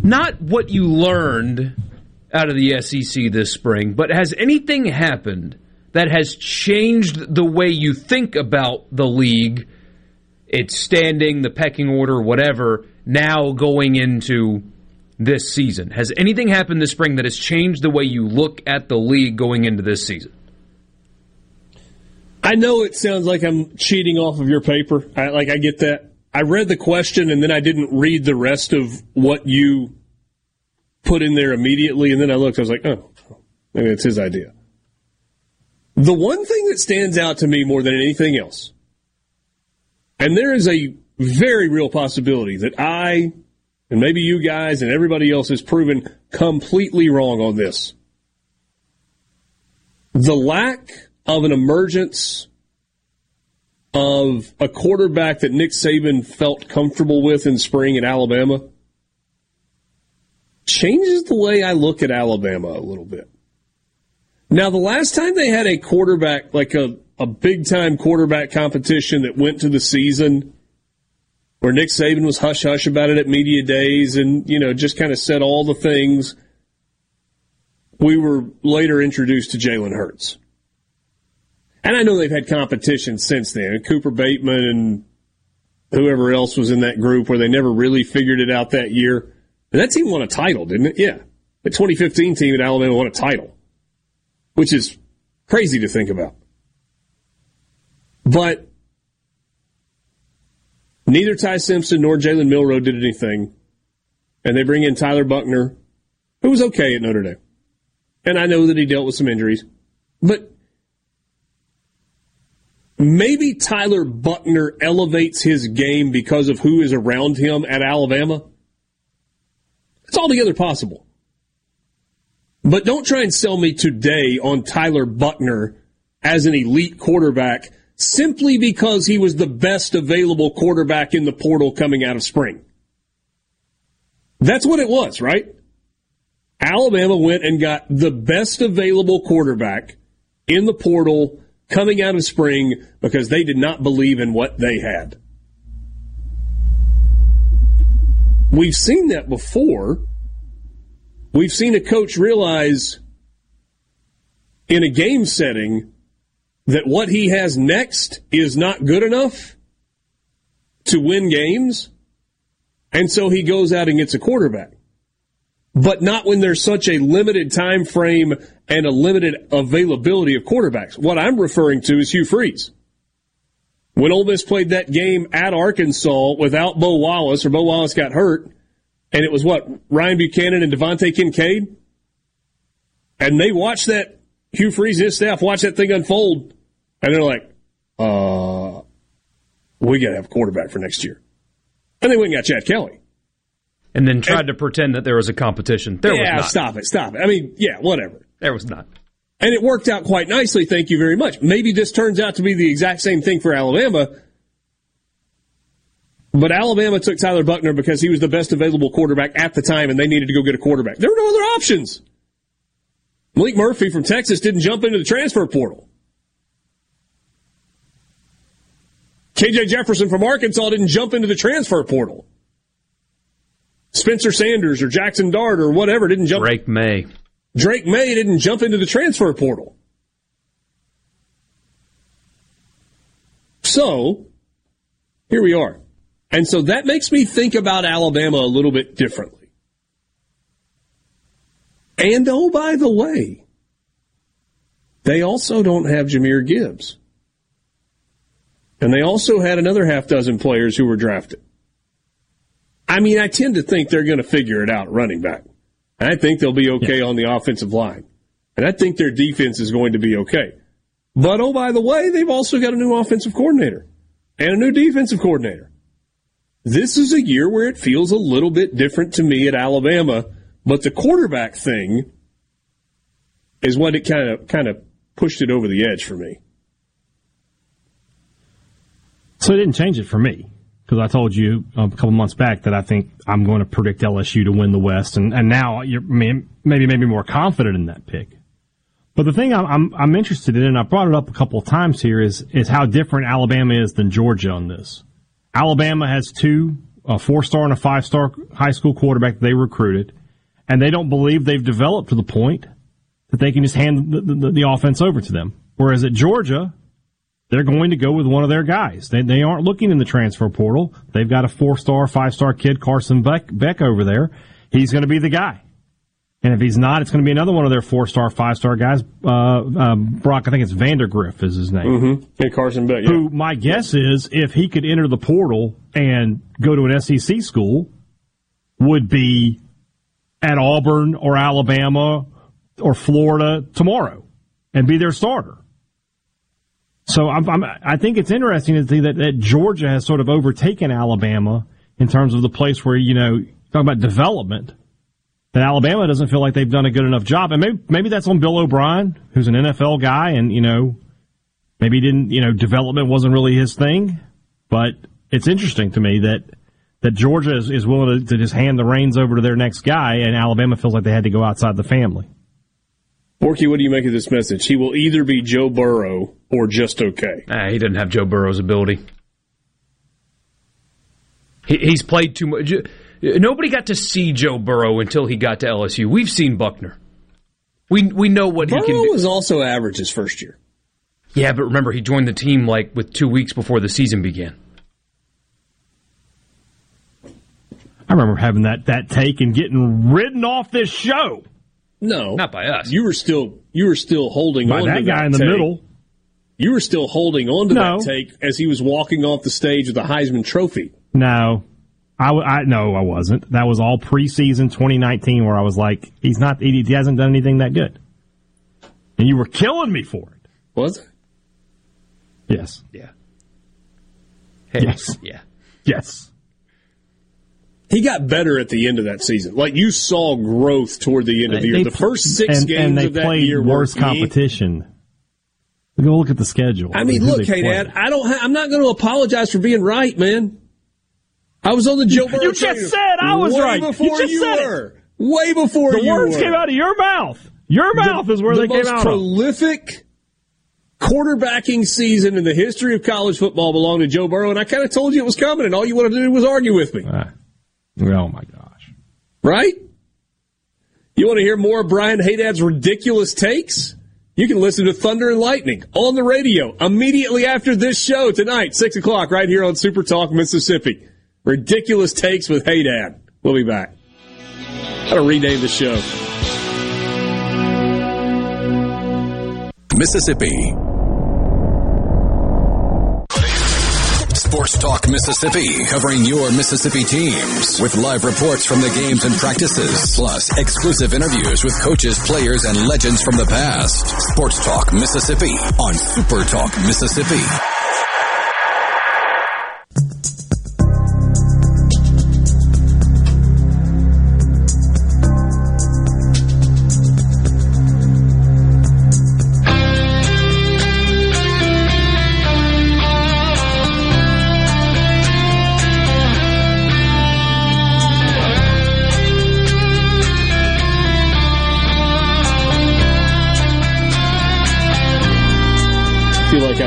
not what you learned out of the SEC this spring, but has anything happened that has changed the way you think about the league, its standing, the pecking order, whatever, now going into this season? Has anything happened this spring that has changed the way you look at the league going into this season? I know it sounds like I'm cheating off of your paper. I, like I get that. I read the question and then I didn't read the rest of what you put in there immediately, and then I looked. I was like, oh, maybe it's his idea. The one thing that stands out to me more than anything else, and there is a very real possibility that I and maybe you guys and everybody else is proven completely wrong on this. The lack of an emergence of a quarterback that Nick Saban felt comfortable with in spring at Alabama changes the way I look at Alabama a little bit. Now, the last time they had a quarterback, like a, a big time quarterback competition that went to the season where Nick Saban was hush hush about it at media days and, you know, just kind of said all the things, we were later introduced to Jalen Hurts. And I know they've had competition since then. Cooper Bateman and whoever else was in that group where they never really figured it out that year. And that team won a title, didn't it? Yeah. The 2015 team at Alabama won a title, which is crazy to think about. But neither Ty Simpson nor Jalen Milroe did anything. And they bring in Tyler Buchner, who was okay at Notre Dame. And I know that he dealt with some injuries. But maybe Tyler Buchner elevates his game because of who is around him at Alabama. It's altogether possible. But don't try and sell me today on Tyler Buchner as an elite quarterback simply because he was the best available quarterback in the portal coming out of spring. That's what it was, right? Alabama went and got the best available quarterback in the portal coming out of spring because they did not believe in what they had. We've seen that before. We've seen a coach realize in a game setting that what he has next is not good enough to win games. And so he goes out and gets a quarterback. But not when there's such a limited time frame and a limited availability of quarterbacks. What I'm referring to is Hugh Freeze. When Ole Miss played that game at Arkansas without Bo Wallace, or Bo Wallace got hurt, and it was what Ryan Buchanan and DeVante Kincade, and they watched that Hugh Freeze and his staff watch that thing unfold, and they're like, "Uh, we got to have a quarterback for next year," and they went and got Chad Kelly. And then tried and, to pretend that there was a competition. There yeah, was not. stop it, stop it. I mean, yeah, whatever. There was not. And it worked out quite nicely, thank you very much. Maybe this turns out to be the exact same thing for Alabama. But Alabama took Tyler Buchner because he was the best available quarterback at the time and they needed to go get a quarterback. There were no other options. Maalik Murphy from Texas didn't jump into the transfer portal. KJ Jefferson from Arkansas didn't jump into the transfer portal. Spencer Sanders or Jaxson Dart or whatever didn't jump. Drake Maye. Drake Maye didn't jump into the transfer portal. So, here we are. And so that makes me think about Alabama a little bit differently. And oh, by the way, they also don't have Jahmyr Gibbs. And they also had another half dozen players who were drafted. I mean, I tend to think they're going to figure it out running back. I think they'll be okay yeah. on the offensive line. And I think their defense is going to be okay. But oh, by the way, they've also got a new offensive coordinator and a new defensive coordinator. This is a year where it feels a little bit different to me at Alabama, but the quarterback thing is what it kind of kind of pushed it over the edge for me. So it didn't change it for me because I told you a couple months back that I think I'm going to predict LSU to win the West, and and now you're maybe maybe more confident in that pick. But the thing I'm, I'm, interested in, and I brought it up a couple of times here, is is how different Alabama is than Georgia on this. Alabama has two, a four star and a five star high school quarterback they recruited, and they don't believe they've developed to the point that they can just hand the, the, the offense over to them. Whereas at Georgia, they're going to go with one of their guys. They, they aren't looking in the transfer portal. They've got a four star, five star kid, Carson Beck, Beck over there. He's going to be the guy. And if he's not, it's going to be another one of their four star, five star guys. Uh, um, Brock, I think it's Vandagriff is his name. Mm-hmm. Hey, Carson Beck. Yeah. Who my guess is, if he could enter the portal and go to an SEC school, would be at Auburn or Alabama or Florida tomorrow and be their starter. So I'm, I'm, i think it's interesting to see that, that Georgia has sort of overtaken Alabama in terms of the place where you know talking about development that Alabama doesn't feel like they've done a good enough job. And maybe, maybe that's on Bill O'Brien, who's an NFL guy, and, you know, maybe didn't, you know, development wasn't really his thing. But it's interesting to me that, that Georgia is, is willing to, to just hand the reins over to their next guy, and Alabama feels like they had to go outside the family. Borky, what do you make of this message? He will either be Joe Burrow or just okay. Ah, he doesn't have Joe Burrow's ability. He, he's played too much. Nobody got to see Joe Burrow until he got to LSU. We've seen Buchner. We we know what Burrow he can do. was also average his first year. Yeah, but remember he joined the team like with two weeks before the season began. I remember having that that take and getting ridden off this show. No, not by us. You were still you were still holding by on that to guy that in the take. middle. You were still holding on to no. that take as he was walking off the stage with the Heisman Trophy. No, I, I no, I wasn't. That was all preseason 2019, where I was like, he's not, he, he hasn't done anything that good, and you were killing me for it. Was it? Yes. Yeah. Hey, yes. Yeah. Yes. He got better at the end of that season. Like you saw growth toward the end of the year. They, the first six and, games and they of that played year worse competition. Go look at the schedule. I mean, look, hey, Dad, I don't. Ha- I'm not going to apologize for being right, man. I was on the Joe Burrow. You just said I was way right. Before you just you said were. It. Way before the words were. came out of your mouth. Your mouth the, is where the they came out. The most prolific quarterbacking season in the history of college football belonged to Joe Burrow, and I kind of told you it was coming, and all you wanted to do was argue with me. Uh, oh my gosh! Right? You want to hear more of Brian Hadad's ridiculous takes? You can listen to Thunder and Lightning on the radio immediately after this show tonight, 6 o'clock, right here on Super Talk, Mississippi. Ridiculous takes with Hey Dad. We'll be back. Got to rename the show. Mississippi. Sports Talk Mississippi, covering your Mississippi teams with live reports from the games and practices, plus exclusive interviews with coaches, players, and legends from the past. Sports Talk Mississippi on Super Talk Mississippi.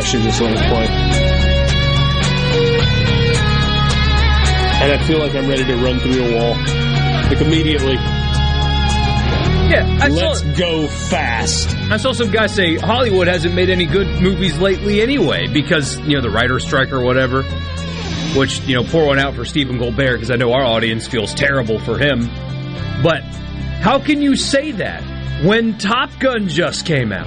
Should just let it play. And I feel like I'm ready to run through a wall. like immediately. Yeah, I Let's saw, go fast. I saw some guy say Hollywood hasn't made any good movies lately anyway because you know the writer strike or whatever. Which you know, pour one out for Stephen Colbert because I know our audience feels terrible for him. But how can you say that when Top Gun just came out?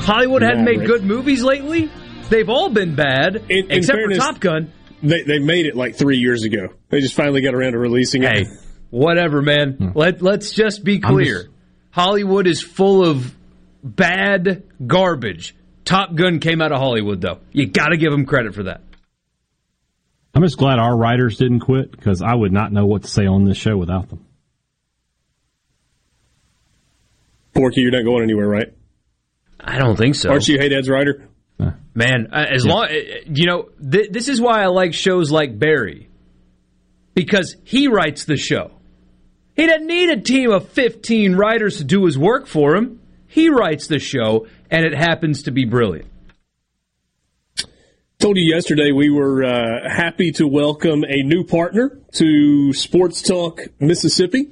Hollywood hadn't made good movies lately. They've all been bad, In- in except fairness- for Top Gun. They they made it like three years ago. They just finally got around to releasing it. Hey, whatever, man. Hmm. Let let's just be clear. just- Hollywood is full of bad garbage. Top Gun came out of Hollywood, though. You got to give them credit for that. I'm just glad our writers didn't quit because I would not know what to say on this show without them. Porky, you're not going anywhere, right? I don't think so. Aren't you Hey Dad's writer? Man, uh, as long uh, you know, th- this is why I like shows like Barry because he writes the show. He doesn't need a team of 15 writers to do his work for him. He writes the show, and it happens to be brilliant. Told you yesterday we were uh, happy to welcome a new partner to Sports Talk Mississippi,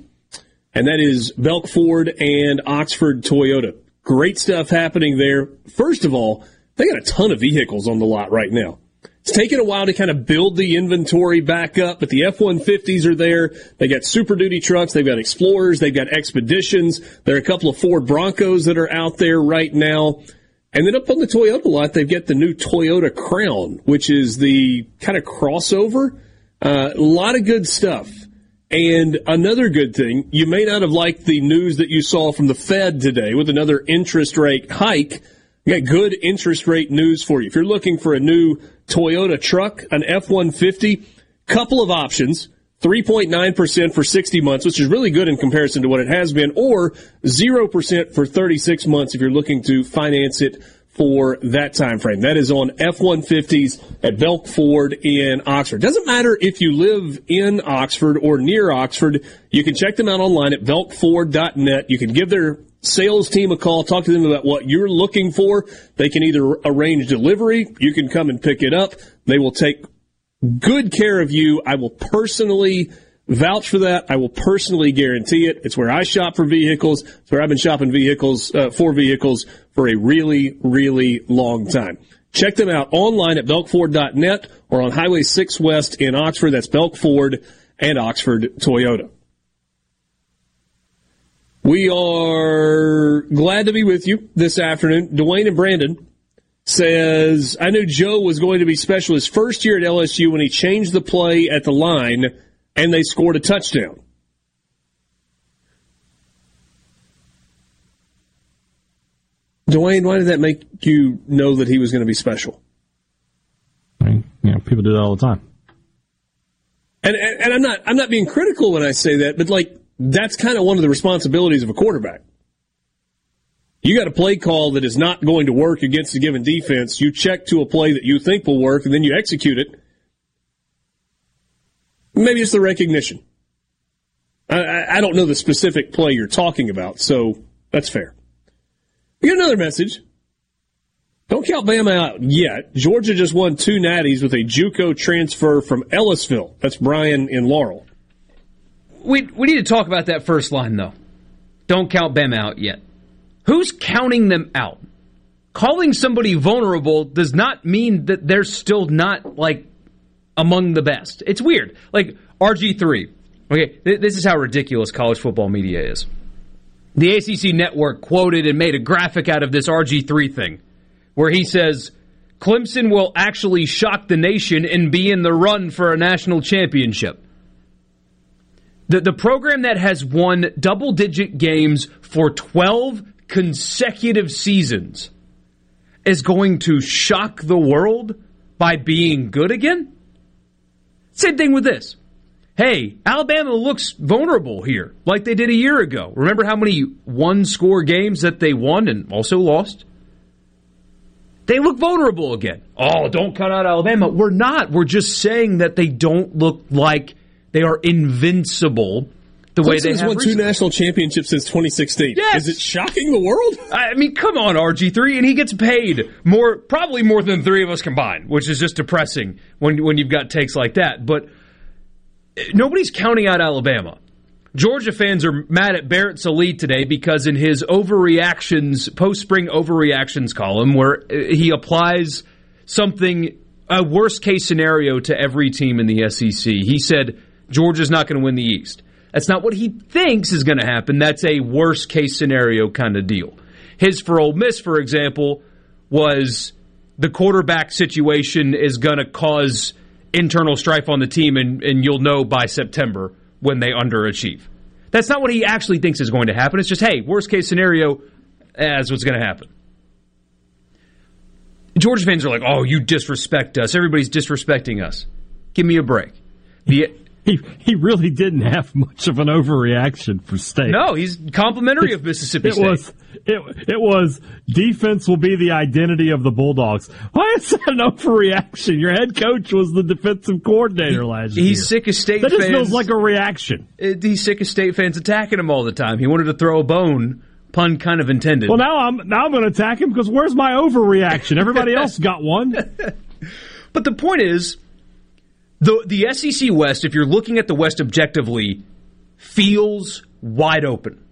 and that is Belk Ford and Oxford Toyota. Great stuff happening there. First of all, they got a ton of vehicles on the lot right now. It's taken a while to kind of build the inventory back up, but the F-150s are there. They got Super Duty trucks. They've got Explorers. They've got Expeditions. There are a couple of Ford Broncos that are out there right now. And then up on the Toyota lot, they've got the new Toyota Crown, which is the kind of crossover. Uh, a lot of good stuff. And another good thing, you may not have liked the news that you saw from the Fed today with another interest rate hike. We got good interest rate news for you. If you're looking for a new Toyota truck, an F-150, couple of options. 3.9% for 60 months, which is really good in comparison to what it has been, or 0% for 36 months if you're looking to finance it for that time frame. That is on F-150s at Belk Ford in Oxford. Doesn't matter if you live in Oxford or near Oxford. You can check them out online at belkford.net. You can give their sales team a call, talk to them about what you're looking for. They can either arrange delivery, you can come and pick it up. They will take good care of you. I will personally vouch for that. I will personally guarantee it. It's where I shop for vehicles. It's where I've been shopping vehicles, uh, for vehicles for a really, really long time. Check them out online at belkford.net or on Highway 6 West in Oxford. That's Belk Ford and Oxford Toyota. We are glad to be with you this afternoon. Dwayne and Brandon says, I knew Joe was going to be special his first year at LSU when he changed the play at the line and they scored a touchdown. Dwayne, why did that make you know that he was going to be special? I mean, you know, people do that all the time. And, and, and I'm not I'm not being critical when I say that, but like that's kind of one of the responsibilities of a quarterback. You got a play call that is not going to work against a given defense. You check to a play that you think will work, and then you execute it. Maybe it's the recognition. I, I, don't know the specific play you're talking about, so that's fair. We got another message. Don't count Bama out yet. Georgia just won two natties with a JUCO transfer from Ellisville. That's Brian in Laurel. We we need to talk about that first line though. Don't count Bam out yet. Who's counting them out? Calling somebody vulnerable does not mean that they're still not like among the best. It's weird. Like RG3. Okay, th- this is how ridiculous college football media is. The ACC network quoted and made a graphic out of this RG3 thing where he says Clemson will actually shock the nation and be in the run for a national championship. The, the program that has won double digit games for 12 consecutive seasons is going to shock the world by being good again? Same thing with this. Hey, Alabama looks vulnerable here, like they did a year ago. Remember how many one score games that they won and also lost? They look vulnerable again. Oh, don't count out Alabama. We're not. We're just saying that they don't look like they are invincible the way they have won two national championships since 2016. Yes. Is it shocking the world? I mean, come on, RG3, and he gets paid more, probably more than three of us combined, which is just depressing when when you've got takes like that. But eh, nobody's counting out Alabama. Georgia fans are mad at Barrett Sallee today because in his overreactions, post spring overreactions column, where eh, he applies something, a worst case scenario to every team in the SEC, he said Georgia's not going to win the East. That's not what he thinks is going to happen. That's a worst case scenario kind of deal. His for Ole Miss, for example, was the quarterback situation is going to cause internal strife on the team, and, and you'll know by September when they underachieve. That's not what he actually thinks is going to happen. It's just, hey, worst case scenario, as what's going to happen. Georgia fans are like, oh, you disrespect us. Everybody's disrespecting us. Give me a break. The he he really didn't have much of an overreaction for State. No, he's complimentary of Mississippi it State. Was, it, it was defense will be the identity of the Bulldogs. Why is that an overreaction? Your head coach was the defensive coordinator he, last he's year. He's sick of State that fans. just feels like a reaction. It, he's sick of State fans attacking him all the time. He wanted to throw a bone, pun kind of intended. Well, now I'm now I'm going to attack him because where's my overreaction? Everybody else got one. but the point is the the SEC West, if you're looking at the West objectively, feels wide open.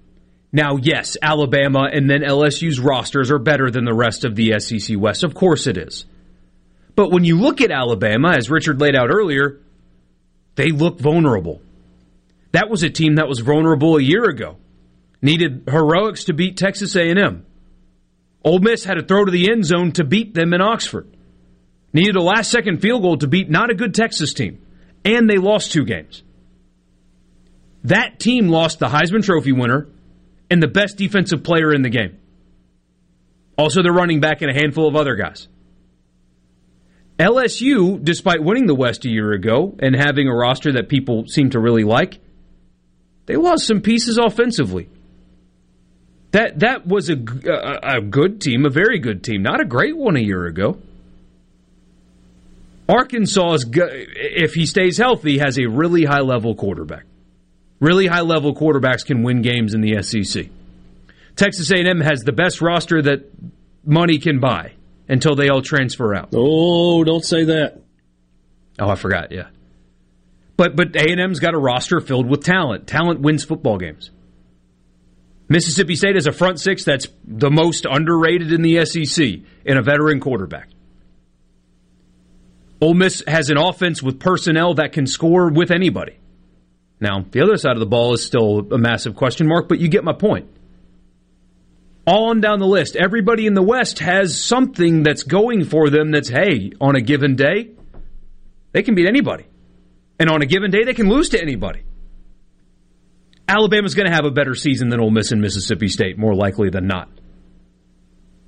Now, yes, Alabama and then LSU's rosters are better than the rest of the SEC West. Of course it is. But when you look at Alabama, as Richard laid out earlier, they look vulnerable. That was a team that was vulnerable a year ago. Needed heroics to beat Texas A&M. Ole Miss had to throw to the end zone to beat them in Oxford needed a last second field goal to beat not a good Texas team, and they lost two games. That team lost the Heisman Trophy winner and the best defensive player in the game. Also, they're running back and a handful of other guys. LSU, despite winning the West a year ago and having a roster that people seem to really like, they lost some pieces offensively. That that was a, a, a good team, a very good team, not a great one a year ago. Arkansas is, if he stays healthy, has a really high level quarterback. Really high level quarterbacks can win games in the SEC. Texas A&M has the best roster that money can buy until they all transfer out. Oh, don't say that. Oh, I forgot. Yeah, but but A&M's got a roster filled with talent. Talent wins football games. Mississippi State has a front six that's the most underrated in the SEC in a veteran quarterback. Ole Miss has an offense with personnel that can score with anybody. Now, the other side of the ball is still a massive question mark, but you get my point. All on down the list, everybody in the West has something that's going for them that's, hey, on a given day, they can beat anybody. And on a given day, they can lose to anybody. Alabama's going to have a better season than Ole Miss and Mississippi State, more likely than not.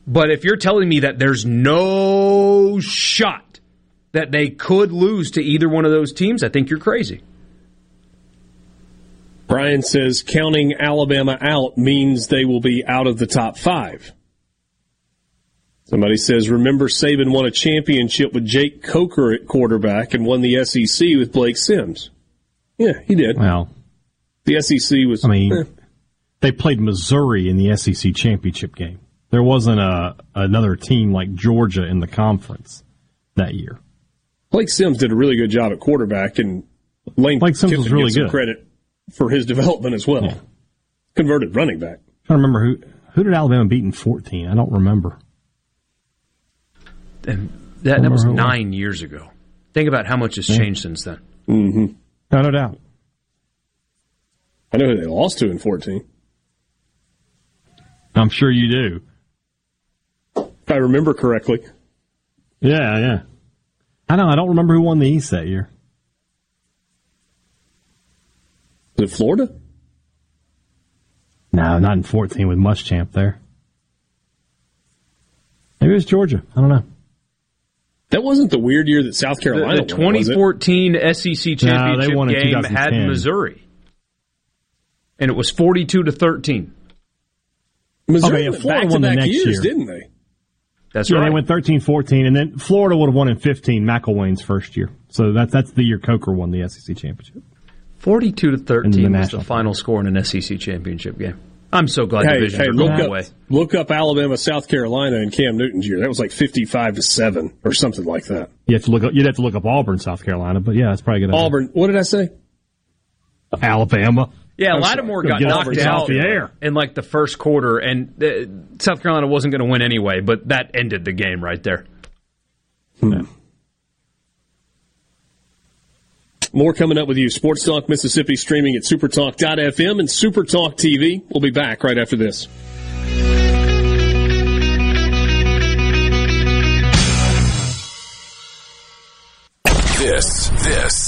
But if you're telling me that there's no shot that they could lose to either one of those teams, I think you're crazy. Brian says counting Alabama out means they will be out of the top five. Somebody says, remember Saban won a championship with Jake Coker at quarterback and won the SEC with Blake Sims. Yeah, he did. Well, the SEC was. I mean, eh. they played Missouri in the SEC championship game. There wasn't a another team like Georgia in the conference that year. Blake Sims did a really good job at quarterback, and Lane Blake Sims was really good. Credit for his development as well. Yeah. Converted running back. I'm trying to remember who who did Alabama beat in 14? I don't remember. And that, that was nine years ago. Think about how much has yeah. changed since then. Mm-hmm. No, no doubt. I know who they lost to in 14. I'm sure you do. If I remember correctly. Yeah, yeah. I know. I don't remember who won the East that year. Was it Florida? No, not in 14 with Muschamp there. Maybe it was Georgia. I don't know. That wasn't the weird year that South Carolina The, the 2014 won, SEC championship no, game had Missouri. And it was 42 to 13. Missouri okay, Florida won the next years, year. didn't they? That's yeah, right. They went 13 14, and then Florida would have won in 15, McElwain's first year. So that's, that's the year Coker won the SEC championship. 42 to 13 the was the final score in an SEC championship game. I'm so glad hey, divisions hey, are look going up, away. Look up Alabama, South Carolina, and Cam Newton's year. That was like 55 to seven or something like that. You have to look. Up, you'd have to look up Auburn, South Carolina, but yeah, that's probably good. Auburn. What did I say? Alabama. Yeah, Lattimore got knocked out the air. in like the first quarter, and uh, South Carolina wasn't going to win anyway. But that ended the game right there. More coming up with you. Sports Talk Mississippi streaming at supertalk.fm and Supertalk TV. We'll be back right after this. This, this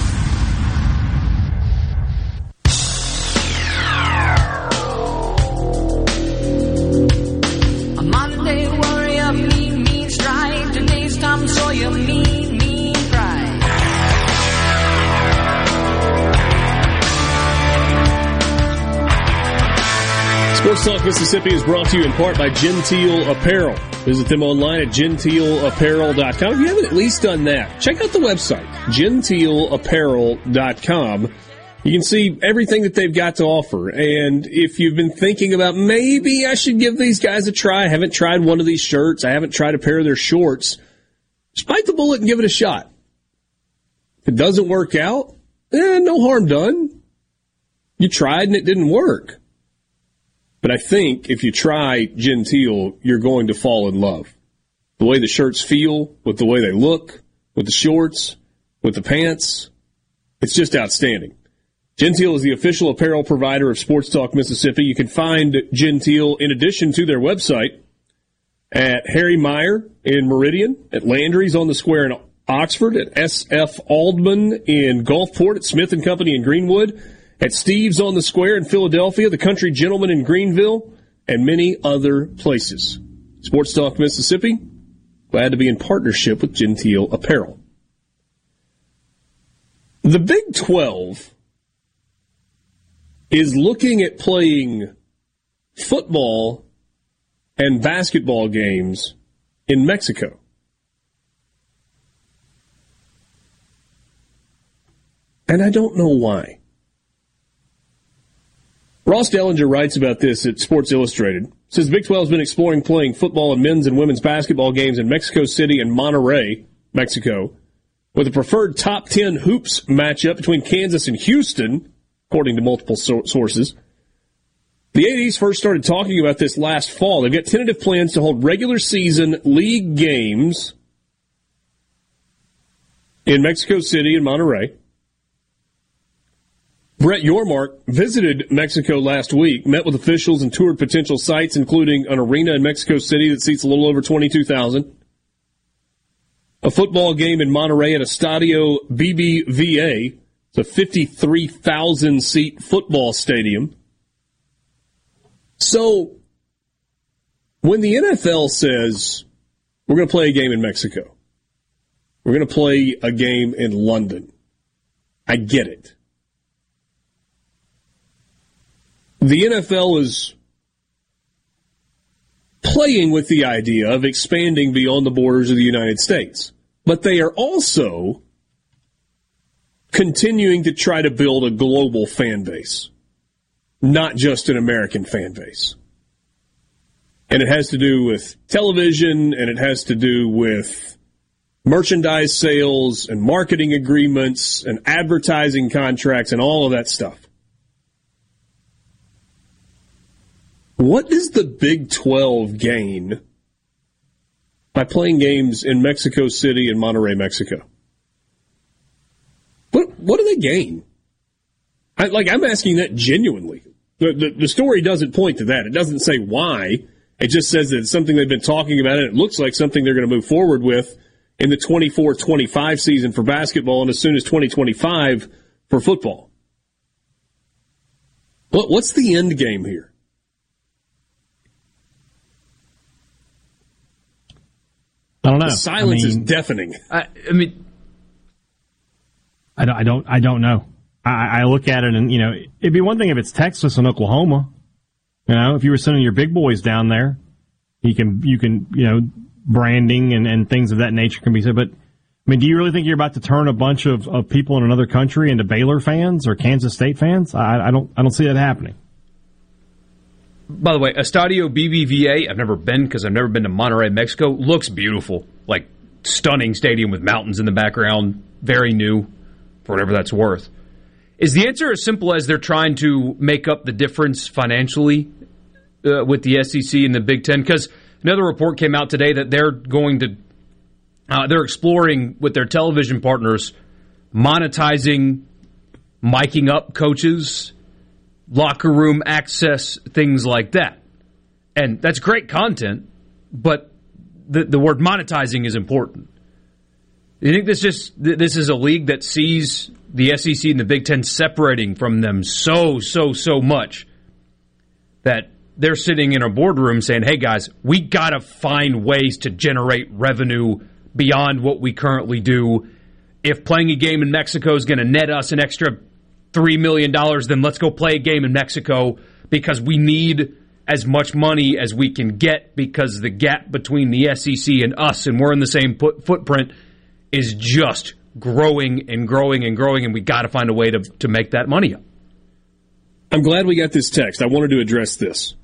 Talk Mississippi is brought to you in part by Genteel Apparel. Visit them online at genteelapparel.com. If you haven't at least done that, check out the website, genteelapparel.com. You can see everything that they've got to offer. And if you've been thinking about maybe I should give these guys a try, I haven't tried one of these shirts, I haven't tried a pair of their shorts, just bite the bullet and give it a shot. If it doesn't work out, eh, no harm done. You tried and it didn't work. But I think if you try Genteel, you're going to fall in love. The way the shirts feel, with the way they look, with the shorts, with the pants, it's just outstanding. Genteel is the official apparel provider of Sports Talk Mississippi. You can find Genteel in addition to their website at Harry Meyer in Meridian, at Landry's on the Square in Oxford, at SF Aldman in Gulfport, at Smith and Company in Greenwood, at Steve's on the Square in Philadelphia, the Country Gentleman in Greenville, and many other places. Sports Talk Mississippi, glad to be in partnership with Genteel Apparel. The Big 12 is looking at playing football and basketball games in Mexico. And I don't know why. Ross Dellenger writes about this at Sports Illustrated. Says Big 12 has been exploring playing football and men's and women's basketball games in Mexico City and Monterrey, Mexico, with a preferred top 10 hoops matchup between Kansas and Houston, according to multiple so- sources. The ADs first started talking about this last fall. They've got tentative plans to hold regular season league games in Mexico City and Monterrey. Brett Yormark visited Mexico last week, met with officials and toured potential sites, including an arena in Mexico City that seats a little over 22,000, a football game in Monterrey at Estadio BBVA. It's a 53,000 seat football stadium. So, when the NFL says, we're going to play a game in Mexico, we're going to play a game in London, I get it. The NFL is playing with the idea of expanding beyond the borders of the United States, but they are also continuing to try to build a global fan base not just an American fan base. And it has to do with television and it has to do with merchandise sales and marketing agreements and advertising contracts and all of that stuff. What does the Big 12 gain by playing games in Mexico City and Monterrey, Mexico? What, what do they gain? I, like, I'm asking that genuinely. The, the, the story doesn't point to that. It doesn't say why. It just says that it's something they've been talking about, and it looks like something they're going to move forward with in the 24-25 season for basketball and as soon as 2025 for football. What, what's the end game here? I don't know. The silence I is deafening. I, I mean, I don't, I don't, I don't know. I, I look at it and, you know, it'd be one thing if it's Texas and Oklahoma. You know, if you were sending your big boys down there, you can, you can, you know, branding and, and things of that nature can be said. But, I mean, do you really think you're about to turn a bunch of, of people in another country into Baylor fans or Kansas State fans? I, I don't, I don't see that happening. By the way, Estadio BBVA, I've never been because I've never been to Monterrey, Mexico. Looks beautiful. Like, stunning stadium with mountains in the background. Very new, for whatever that's worth. Is the answer as simple as they're trying to make up the difference financially uh, with the SEC and the Big Ten? Because another report came out today that they're going to, uh, they're exploring with their television partners monetizing, miking up coaches, locker room access, things like that. And that's great content, but the, the word monetizing is important. You think this just this is a league that sees the SEC and the Big Ten separating from them so so so much that they're sitting in a boardroom saying, "Hey guys, we got to find ways to generate revenue beyond what we currently do. If playing a game in Mexico is going to net us an extra three million dollars, then let's go play a game in Mexico because we need." As much money as we can get because the gap between the SEC and us, and we're in the same put- footprint, is just growing and growing and growing, and we got to find a way to, to make that money up. I'm glad we got this text. I wanted to address this.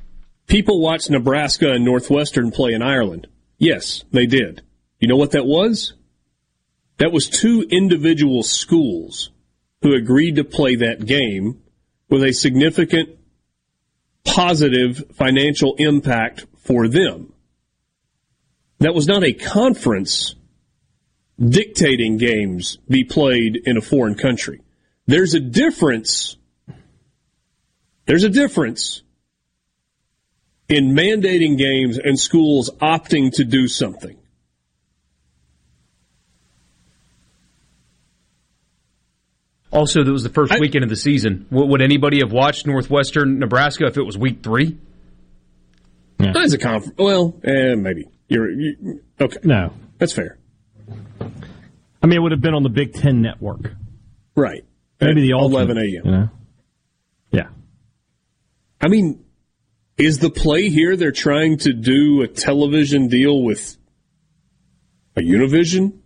People watched Nebraska and Northwestern play in Ireland. Yes, they did. You know what that was? That was two individual schools who agreed to play that game with a significant positive financial impact for them. That was not a conference dictating games be played in a foreign country. There's a difference. There's a difference in mandating games and schools opting to do something. Also, that was the first I, weekend of the season. Would anybody have watched Northwestern Nebraska if it was week three? Yeah. As a conference, well, eh, maybe you're you, okay. No, that's fair. I mean, it would have been on the Big Ten network, right? Maybe the eleven a.m. You know? Yeah. I mean, is the play here? They're trying to do a television deal with a Univision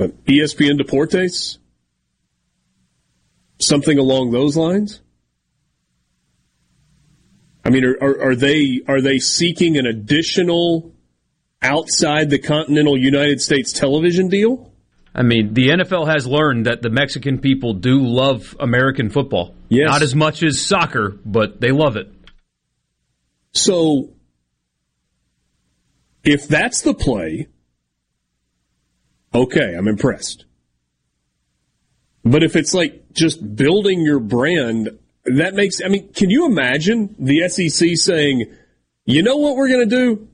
Uh, an ESPN Deportes? Something along those lines? I mean, are, are, are, they are they seeking an additional outside the continental United States television deal? I mean, the NFL has learned that the Mexican people do love American football. Yes. Not as much as soccer, but they love it. So, if that's the play, okay, I'm impressed. But if it's like just building your brand, that makes, I mean, can you imagine the SEC saying, you know what we're going to do?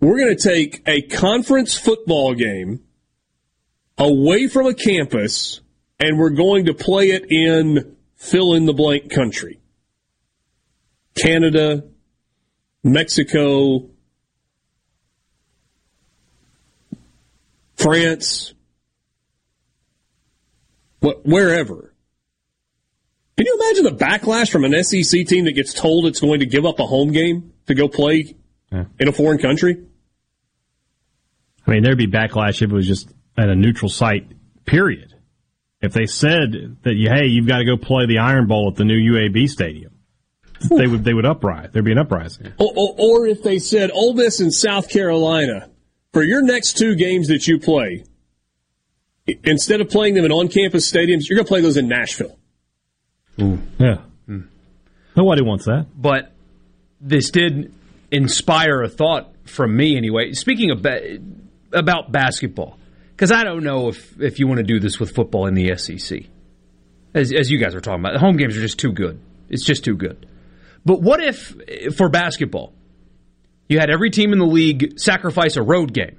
We're going to take a conference football game away from a campus and we're going to play it in fill in the blank country. Canada, Mexico, France, what, wherever. Can you imagine the backlash from an SEC team that gets told it's going to give up a home game to go play yeah. in a foreign country? I mean, there'd be backlash if it was just at a neutral site, period. If they said that, hey, you've got to go play the Iron Bowl at the new UAB stadium, they would they would uprise. There'd be an uprising. Or, or, or if they said Ole Miss in South Carolina for your next two games that you play, instead of playing them in on-campus stadiums, you're going to play those in Nashville. Ooh. Yeah. Mm. Nobody wants that. But this did inspire a thought from me anyway. Speaking of ba- about basketball, because I don't know if, if you want to do this with football in the SEC. As, as you guys are talking about, the home games are just too good. It's just too good. But what if, for basketball, you had every team in the league sacrifice a road game,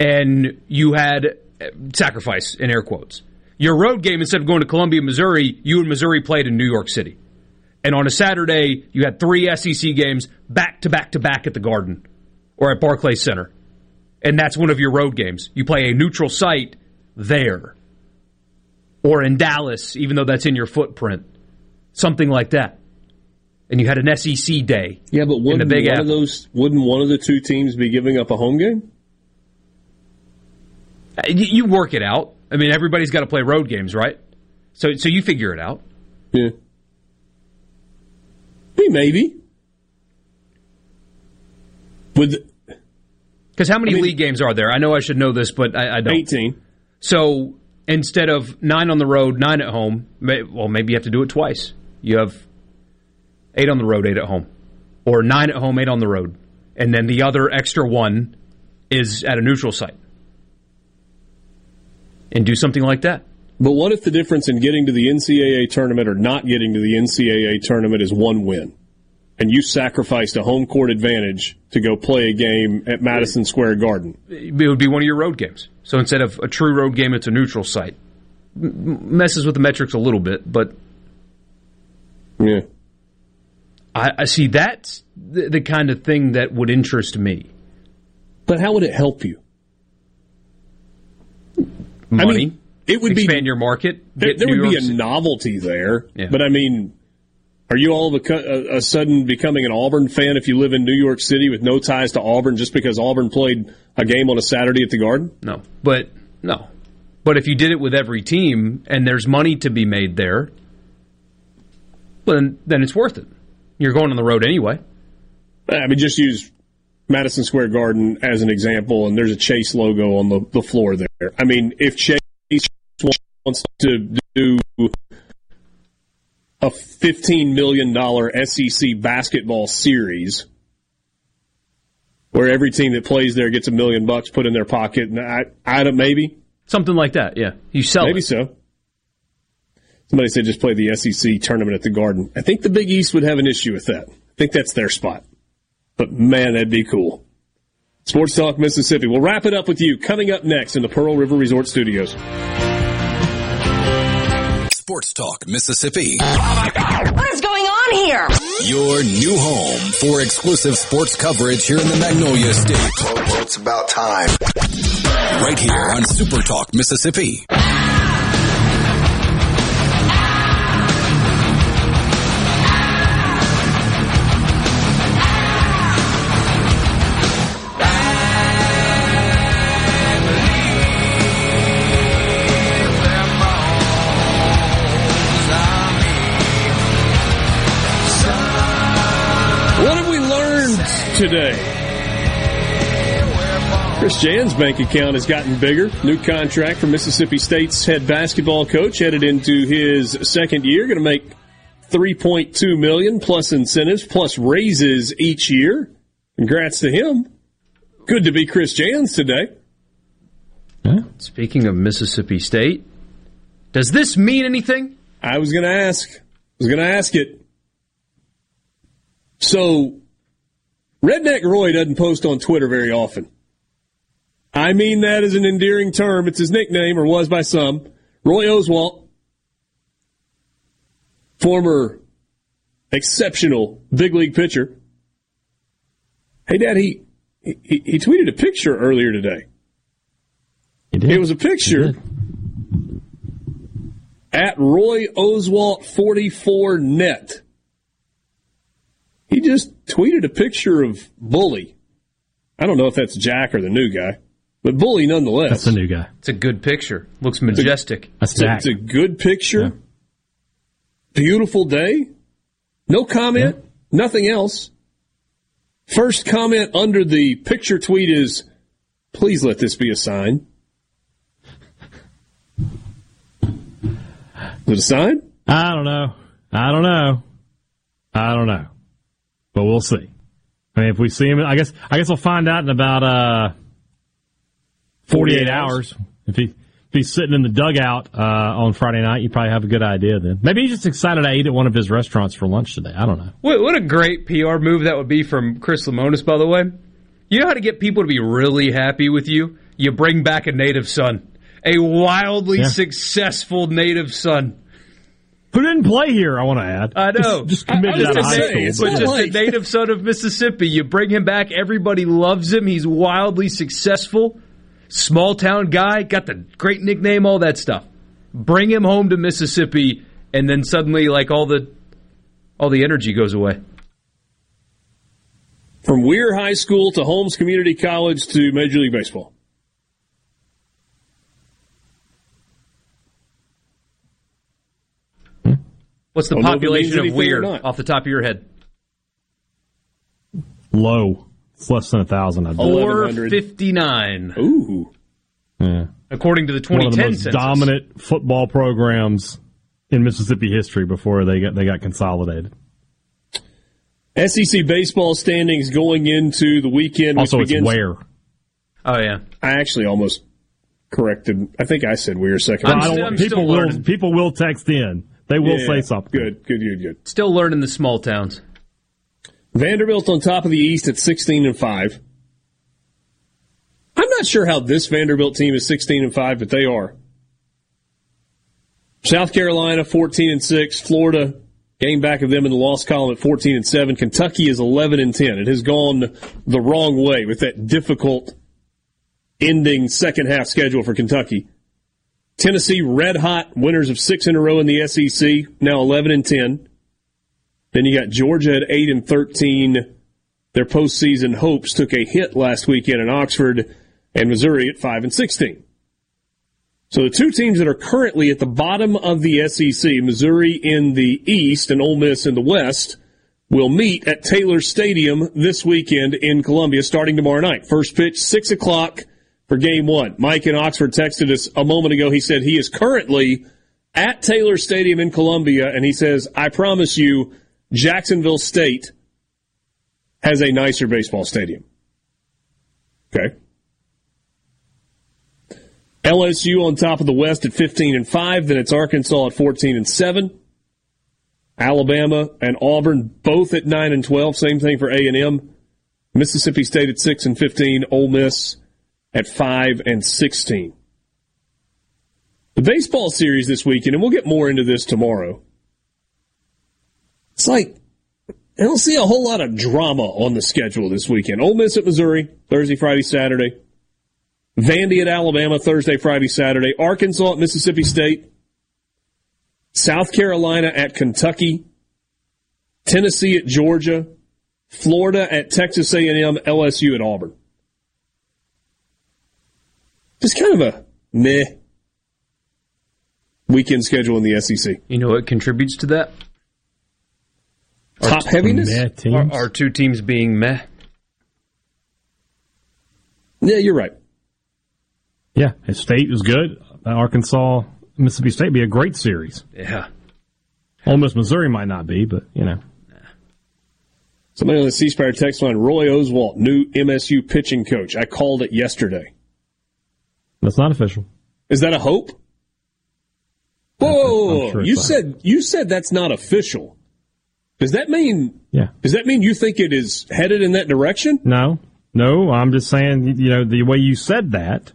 and you had eh, sacrifice in air quotes. Your road game, instead of going to Columbia, Missouri, you and Missouri played in New York City. And on a Saturday, you had three SEC games back to back to back at the Garden or at Barclays Center. And that's one of your road games. You play a neutral site there or in Dallas, even though that's in your footprint. Something like that and you had an SEC day. Yeah, but wouldn't one Apple. of those wouldn't one of the two teams be giving up a home game? Uh, you work it out. I mean, everybody's got to play road games, right? So, so you figure it out. Yeah. Maybe. With Because how many I mean- league games are there? I know I should know this, but I, I don't. 18. So instead of nine on the road, nine at home, may, well, maybe you have to do it twice. You have eight on the road, eight at home, or nine at home, eight on the road, and then the other extra one is at a neutral site, and do something like that. But what if the difference in getting to the NCAA tournament or not getting to the NCAA tournament is one win? And you sacrificed a home court advantage to go play a game at Madison Square Garden. It would be one of your road games. So instead of a true road game, it's a neutral site. M- messes with the metrics a little bit, but Yeah. I, I see that's the, the kind of thing that would interest me. But how would it help you? Money. I mean, it would be- expand your market. There, there would be a novelty there. Yeah. But I mean, are you all of a, a, a sudden becoming an Auburn fan if you live in New York City with no ties to Auburn just because Auburn played a game on a Saturday at the Garden? No, but no. But if you did it with every team and there's money to be made there, well, then then it's worth it. You're going on the road anyway. I mean, just use Madison Square Garden as an example, and there's a Chase logo on the, the floor there. I mean, if Chase wants to do a $15 million SEC basketball series where every team that plays there gets a million bucks put in their pocket, and I, I don't, maybe. Something like that, yeah. You sell Maybe it. so. Somebody said just play the SEC tournament at the Garden. I think the Big East would have an issue with that. I think that's their spot. But man, that'd be cool. Sports Talk Mississippi. We'll wrap it up with you coming up next in the Pearl River Resort Studios. Sports Talk Mississippi. What is going on here? Your new home for exclusive sports coverage here in the Magnolia State. It's about time. Right here on Super Talk Mississippi. Today? Chris Jans' bank account has gotten bigger. New contract for Mississippi State's head basketball coach headed into his second year. Going to make 3.2 million plus incentives plus raises each year. Congrats to him. Good to be Chris Jans today. Speaking of Mississippi State, does this mean anything? I was going to ask. I was going to ask it. So, Redneck Roy doesn't post on Twitter very often. I mean that as an endearing term. It's his nickname, or was by some. Roy Oswalt, former exceptional big league pitcher. Hey, Dad, he he, he tweeted a picture earlier today. It was a picture at Roy Oswalt 44 net. He just tweeted a picture of Bully. I don't know if that's Jack or the new guy, but Bully nonetheless. That's the new guy. It's a good picture. Looks majestic. That's It's a, Jack. it's a good picture. Beautiful day. No comment. Nothing else. First comment under the picture tweet is, please let this be a sign. Is it a sign? I don't know. I don't know. I don't know. But we'll see. I mean, if we see him, I guess I guess we'll find out in about uh, 48, 48 hours. If he if he's sitting in the dugout uh, on Friday night, you probably have a good idea then. Maybe he's just excited I ate at one of his restaurants for lunch today. I don't know. What, what a great PR move that would be from Chris Lemonis, by the way. You know how to get people to be really happy with you? You bring back a native son. A wildly Yeah. successful native son. Who didn't play here? I want to add. I know. Just, just committed out of high na- school. it's but just like- a native son of Mississippi. You bring him back. Everybody loves him. He's wildly successful. Small town guy. Got the great nickname. All that stuff. Bring him home to Mississippi, and then suddenly, like all the all the energy goes away. From Weir High School to Holmes Community College to Major League Baseball. What's the oh, Don't know if it means population of anything or Weir off the top of your head? Low. It's less than a thousand. I believe. Four fifty nine. Ooh. Yeah. According to the One 2010 of the most census. dominant football programs in Mississippi history before they got they got consolidated. SEC baseball standings going into the weekend. Also, which it's begins, where. Oh yeah. I actually almost corrected. I think I said we're a second. I don't want- people will people will text in. They will Yeah, say something. Good, good, good, good. Still learning the small towns. Vanderbilt on top of the East at 16 and 5. I'm not sure how this Vanderbilt team is 16 and 5, but they are. South Carolina 14 and 6, Florida game back of them in the loss column at 14 and 7. Kentucky is 11 and 10. It has gone the wrong way with that difficult ending second half schedule for Kentucky. Tennessee red hot winners of 6 in a row in the SEC, now 11 and 10. Then you got Georgia at 8 and 13. Their postseason hopes took a hit last weekend in Oxford and Missouri at 5 and 16. So the two teams that are currently at the bottom of the SEC, Missouri in the East and Ole Miss in the West, will meet at Taylor Stadium this weekend in Columbia starting tomorrow night. First pitch, 6 o'clock for game one. Mike in Oxford texted us a moment ago. He said he is currently at Taylor Stadium in Columbia, and he says, I promise you, Jacksonville State has a nicer baseball stadium. Okay. LSU on top of the West at 15 and 5, then it's Arkansas at 14 and 7. Alabama and Auburn both at 9 and 12, same thing for A&M. Mississippi State at 6 and 15, Ole Miss at 5 and 16. The baseball series this weekend, and we'll get more into this tomorrow. It's like I don't see a whole lot of drama on the schedule this weekend. Ole Miss at Missouri, Thursday, Friday, Saturday. Vandy at Alabama, Thursday, Friday, Saturday. Arkansas at Mississippi State. South Carolina at Kentucky. Tennessee at Georgia. Florida at Texas A&M. LSU at Auburn. Just kind of a meh weekend schedule in the SEC. You know what contributes to that? Top heaviness? Are, are two teams being meh? Yeah, you're right. Yeah, his state is good. Arkansas, Mississippi State be a great series. Yeah. Ole Miss, Missouri might not be, but you know. Somebody on the C Spire text line, Roy Oswalt, new MSU pitching coach. I called it yesterday. That's not official. Is that a hope? Whoa, whoa, whoa, sure you said you said that's not official. Does that mean? Yeah. Does that mean you think it is headed in that direction? No, no, I'm just saying, you know, the way you said that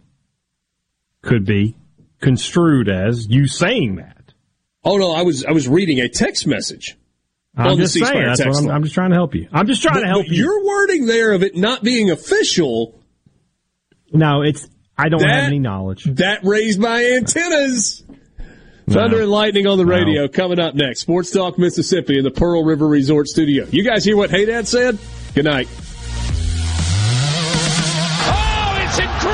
could be construed as you saying that. Oh no, I was I was reading a text message. I'm just saying. That's what I'm. I'm just trying to help you. I'm just trying But- to help you. Your wording there of it not being official No, it's. I don't That- have any knowledge. that raised my antennas. Thunder and lightning on the radio coming up next. Sports Talk Mississippi in the Pearl River Resort Studio. You guys hear what Hadad said? Good night. Oh, it's incredible!